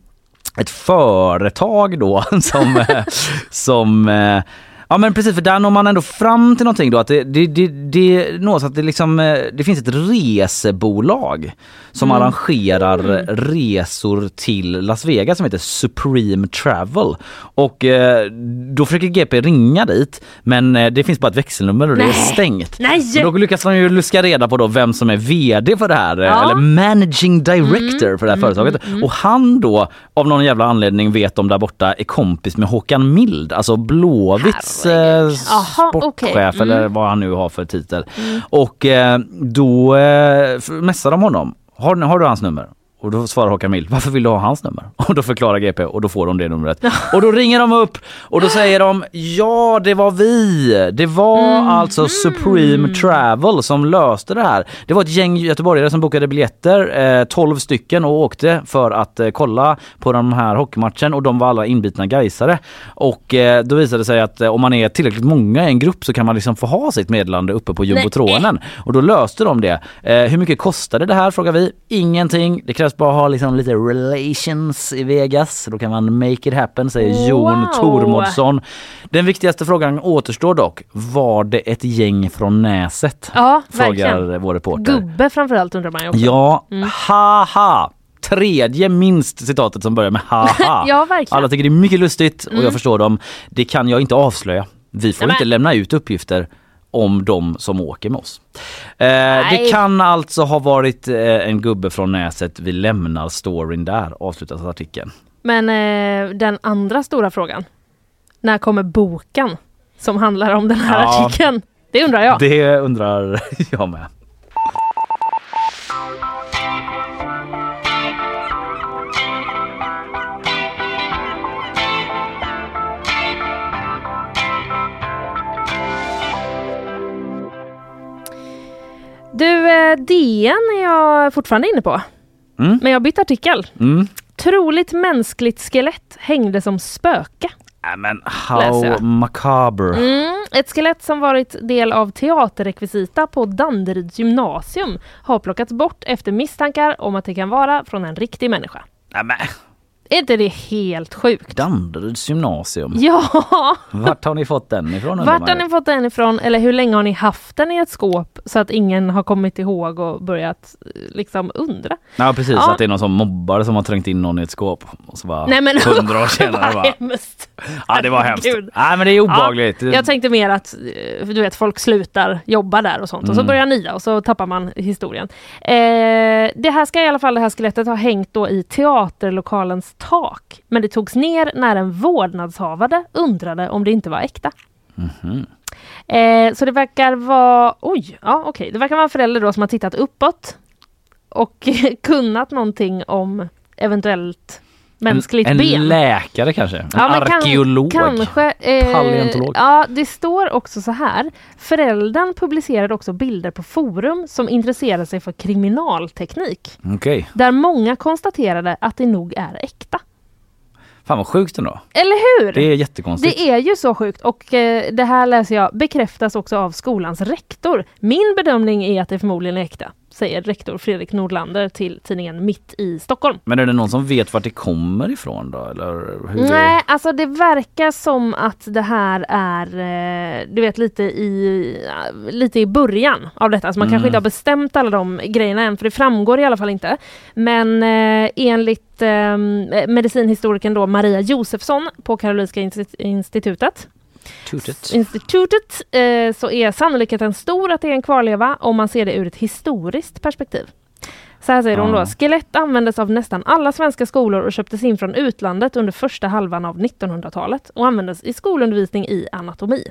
ett företag då <laughs> som, eh, som eh, Ja men precis för där når man ändå fram till någonting då att det, det, det, det nås att det liksom eh, det finns ett resebolag som Mm. arrangerar resor till Las Vegas som heter Supreme Travel och eh, då försöker GP ringa dit men eh, det finns bara ett växelnummer och det är Nej. stängt. Nej! Men Då lyckas de ju luska reda på då vem som är VD för det här, Ja. eller managing director för det här företaget. Och han då av någon jävla anledning vet om där borta är kompis med Håkan Mild, alltså Blåvitts eh, Jaha, okej. sportchef Mm. eller vad han nu har för titel. Och eh, då eh, messar de honom. Har, har du hans nummer? Och då svarar Håkan Mild, varför vill du ha hans nummer? <laughs> Och då förklarar GP och då får de det numret. <laughs> och då ringer de upp och då säger de, ja det var vi. Det var Mhm. alltså Supreme Travel som löste det här. Det var ett gäng göteborgare som bokade biljetter, eh, 12 stycken och åkte för att eh, kolla på den här hockeymatchen och de var alla inbitna gaisare. Och eh, då visade det sig att eh, om man är tillräckligt många i en grupp så kan man liksom få ha sitt meddelande uppe på jumbotronen. Och då löste de det. Eh, hur mycket kostade det här frågar vi? Ingenting. Det krävs bara att ha liksom lite relations i Vegas. Då kan man make it happen säger Jon Wow. Tormodsson. Den viktigaste frågan återstår dock. Var det ett gäng från Näset? Ja, Frågar verkligen. vår reporter. Gubbe framförallt undrar man ju också. Ja, Mm. haha. Tredje minst citatet som börjar med haha. <laughs> Ja, verkligen. Alla tycker det är mycket lustigt och Mm. jag förstår dem. Det kan jag inte avslöja. Vi får Nämen. inte lämna ut uppgifter om de som åker med oss. Eh, det kan alltså ha varit eh, en gubbe från Näset. Vi lämnar storyn där, avslutas artikeln. Men eh, den andra stora frågan. När kommer boken som handlar om den här Ja. artikeln? Det undrar jag. Det undrar <laughs> jag med. Du, eh, DN är jag fortfarande inne på. Mm. Men jag har bytt artikel. Mm. Troligt mänskligt skelett hängde som spöke. Äh, men how macabre. Mm, ett skelett som varit del av teaterrekvisita på Danderyds gymnasium har plockats bort efter misstankar om att det kan vara från en riktig människa. Nej, men, Är inte det helt sjukt? Danderyds gymnasium. Ja! Vart har ni fått den ifrån? Vart har ni fått den ifrån? Eller hur länge har ni haft den i ett skåp så att ingen har kommit ihåg och börjat eh, liksom undra? Ja precis, Ja. att det är någon som mobbar som har trängt in någon i ett skåp. Och så bara Nej men hundra år <laughs> senare bara, hemskt. ja det var hemskt. Herregud. Nej men det är obehagligt. Ja, jag tänkte mer att eh, du vet, folk slutar jobba där och sånt och så Mm. börjar nya och så tappar man historien. Eh, det här ska i alla fall, det här skelettet ha hängt då i teaterlokalens tak. Men det togs ner när en vårdnadshavare undrade om det inte var äkta. Mhm. Eh, så det verkar vara, oj, ja okej, det verkar vara en förälder då som har tittat uppåt och <laughs> kunnat någonting om eventuellt mänskligt en, en ben. läkare kanske? En Ja, men kan- arkeolog? Kanske. Eh, Paleontolog? Ja, det står också så här. Föräldern publicerade också bilder på forum som intresserar sig för kriminalteknik. Okej, Där många konstaterade att det nog är äkta. fan vad sjukt ändå. Eller hur? Det är jättekonstigt. Det är ju så sjukt och eh, det här läser jag bekräftas också av skolans rektor. Min bedömning är att det förmodligen är äkta, säger rektor Fredrik Nordlander till tidningen Mitt i Stockholm. Men är det någon som vet vart det kommer ifrån då? Eller hur. Nej, alltså det verkar som att det här är, eh, du vet lite i, lite i början av detta. Alltså man Mm. kanske inte har bestämt alla de grejerna än, för det framgår i alla fall inte. Men eh, enligt eh, medicinhistorikern då Maria Josefsson på Karolinska Insti- institutet Tutet. institutet eh, så är sannolikheten stor att det är en kvarleva om man ser det ur ett historiskt perspektiv. Så här säger hon då. Skelett användes av nästan alla svenska skolor och köptes in från utlandet under första halvan av 1900-talet och användes i skolundervisning i anatomi.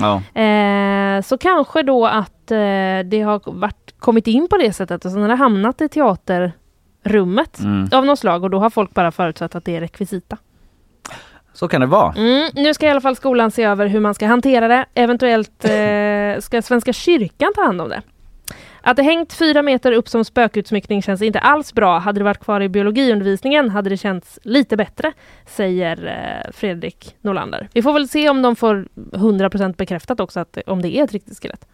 Ja. Eh, så kanske då att eh, det har varit, kommit in på det sättet och sen har det hamnat i teaterrummet Mm. av något slag och då har folk bara förutsatt att det är rekvisita. Så kan det vara. Mm, nu ska i alla fall skolan se över hur man ska hantera det. Eventuellt eh, <laughs> ska Svenska kyrkan ta hand om det. Att det hängt fyra meter upp som spökutsmyckning känns inte alls bra. Hade det varit kvar i biologiundervisningen hade det känts lite bättre, säger eh, Fredrik Norlander. Vi får väl se om de får 100% bekräftat också att, om det är ett riktigt skelett.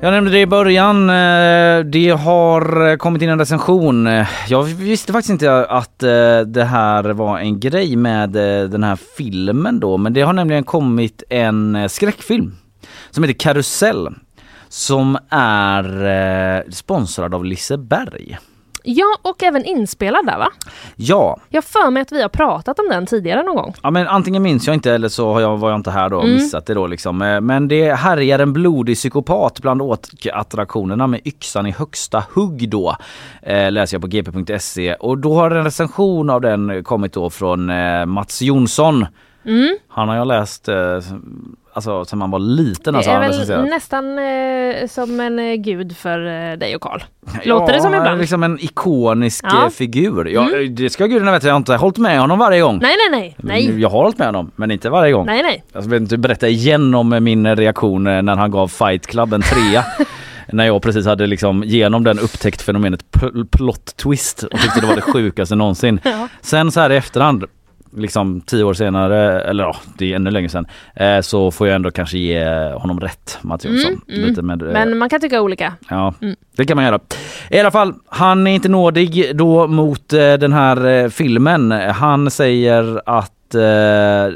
Jag nämnde det i början, eh, det har kommit in en recension. Eh, jag visste faktiskt inte att eh, det här var en grej med den här filmen då, men det har nämligen kommit en skräckfilm som heter Karusell som är sponsrad av Liseberg. Ja, och även inspelad där va? Ja, Jag för mig att vi har pratat om den tidigare någon gång. Ja men antingen minns jag inte eller så har jag, var jag inte här då och Mm. missat det då liksom. Eh, Men det härjar en blodig psykopat bland åkattraktionerna med yxan i högsta hugg då. Eh, läser jag på gp.se och då har en recension av den kommit då från eh, Mats Jonsson. Mm. Han har jag läst eh, alltså sen man var liten Det alltså. är han har väl recenserat. nästan eh, som en eh, gud för eh, dig och Karl. Låter det som Ja, ibland? liksom en ikonisk Ja. eh, figur. Ja, Mm. Det ska gudarna veta, jag har inte hållit med honom varje gång. Nej, nej, nej. nej. Jag har hållit med honom men inte varje gång. Nej, nej. Jag vill inte berätta igen om min reaktion eh, när han gav Fight Club en trea. <laughs> när jag precis hade liksom genom den upptäckt fenomenet pl- plot twist och tyckte det var det <laughs> sjukaste någonsin. Ja. Sen så här i efterhand, liksom tio år senare, eller ja det är ännu längre sedan, eh, så får jag ändå kanske ge honom rätt Mats Jonsson. Mm, mm. Lite med, eh, Men man kan tycka olika. Ja, Mm. det kan man göra. I alla fall, han är inte nådig då mot eh, den här eh, filmen. Han säger att eh,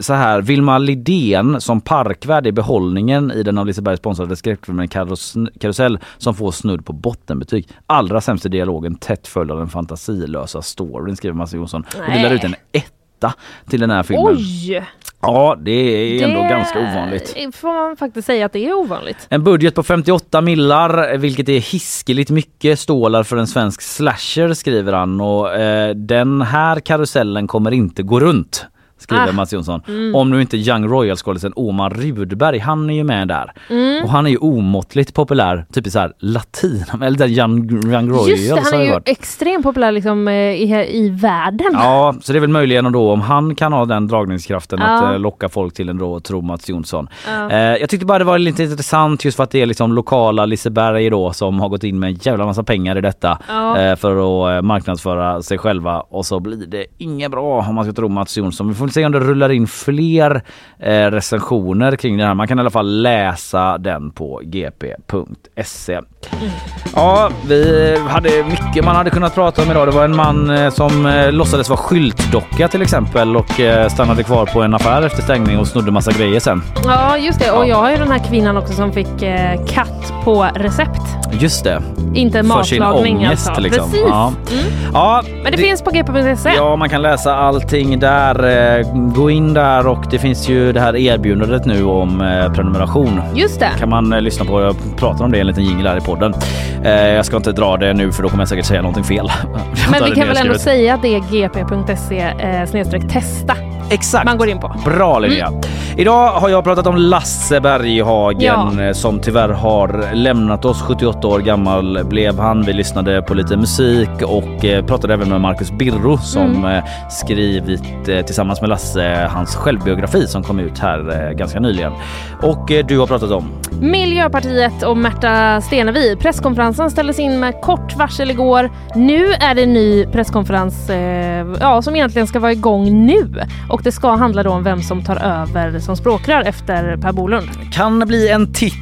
så här, Vilma Lidén som parkvärd i behållningen i den av Liseberg sponsrade skräckfilmen Karus- Karusell som får snudd på bottenbetyg. Allra sämst i dialogen, tätt följd av den fantasilösa storyn skriver Mats Jonsson. Och Nej. delar ut en etta till den här filmen. Oj! Ja, det är ändå Det ganska ovanligt. får man faktiskt säga att det är ovanligt. En budget på 58 millar, vilket är hiskeligt mycket stålar för en svensk slasher skriver han och eh, den här karusellen kommer inte gå runt. Skriver Ah. Mats Jonsson. Mm. Om nu inte Young Royals-skådisen Omar Rudberg, han är ju med där. Mm. Och han är ju omåttligt populär, typ i så här latin, <laughs> eller där Young, Young Royals Just det, han är ju varit. extremt populär liksom, eh, i, i världen. Ja, så det är väl möjligen då om han kan ha den dragningskraften Ja. att eh, locka folk till en då och tro Mats Jonsson. Ja. Eh, jag tyckte bara det var lite intressant just för att det är liksom lokala Liseberg då som har gått in med en jävla massa pengar i detta Ja. eh, för att eh, marknadsföra sig själva och så blir det inget bra om man ska tro Mats Jonsson. Vi får se om det rullar in fler eh, recensioner kring det här. Man kan i alla fall läsa den på gp.se. Ja, vi hade mycket man hade kunnat prata om idag. Det var en man eh, som eh, låtsades vara skyltdocka till exempel och eh, stannade kvar på en affär efter stängning och snodde massa grejer sen. Ja, just det. Och jag har ju den här kvinnan också som fick eh, katt på recept. Just det. Inte För sin matlagning ångest alltså. liksom. Precis. Ja. Mm. Ja, Men det, finns på gp.se. Ja, man kan läsa allting där. Gå in där och det finns ju det här erbjudandet nu om eh, prenumeration. Just det. kan man eh, lyssna på. Jag pratar om det i en liten jingle här i podden. Eh, Jag ska inte dra det nu för då kommer jag säkert säga någonting fel. <laughs> Men vi kan väl ändå säga att det är gp.se testa. Exakt. Man går in på. Bra Linnea. Idag har jag pratat om Lasse Berghagen Ja. som tyvärr har lämnat oss. 78 år gammal blev han. Vi lyssnade på lite musik och pratade även med Marcus Birro som Mm. skrivit tillsammans med Lasse hans självbiografi som kom ut här eh, ganska nyligen. Och eh, du har pratat om Miljöpartiet och Märta Stenevi. Presskonferensen ställdes in med kort varsel igår. Nu är det en ny presskonferens eh, ja, som egentligen ska vara igång nu. Och det ska handla då om vem som tar över som språkrör efter Per Bolund. kan bli en titt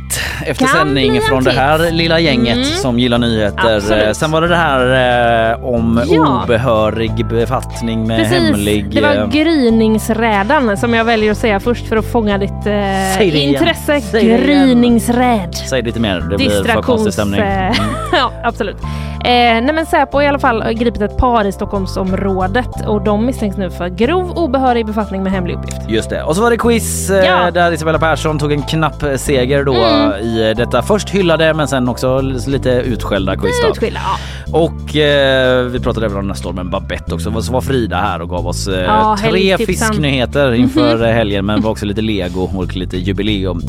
efter Kan sändning från det här lilla gänget Mm. som gillar nyheter. Absolut. Sen var det det här eh, om Ja. obehörig befattning med Precis, hemlig... det var eh, gryningsrädan som jag väljer att säga först för att fånga ditt eh, intresse. Säg. Gryningsräd. Säg lite mer, det blir för konstig stämning. <laughs> Mm. ja, absolut. Eh, nej men Säpo i alla fall gripit ett par i Stockholmsområdet och de misstänks nu för grov obehörig befattning med hemlig uppgift. Just det. Och så var det quiz eh, Ja. där Isabella Persson tog en knapp eh, seger då Mm. i detta först hyllade men sen också lite utskällda quiz. då. Utskilda, ja. Och eh, vi pratade även om stormen Babette också. Så var Frida här och gav oss eh, Ja, tre fisknyheter inför Mhm. <laughs> eh, helgen men var också lite lego och lite jubileum.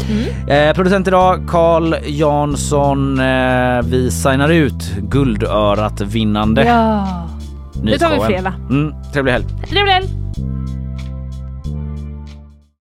Mm. Eh, producent idag Carl Jansson. Eh, vi signar ut Guldörat vinnande. Ja. Nu tar vi fredag. Mm, trevlig helg. Trevlig helg!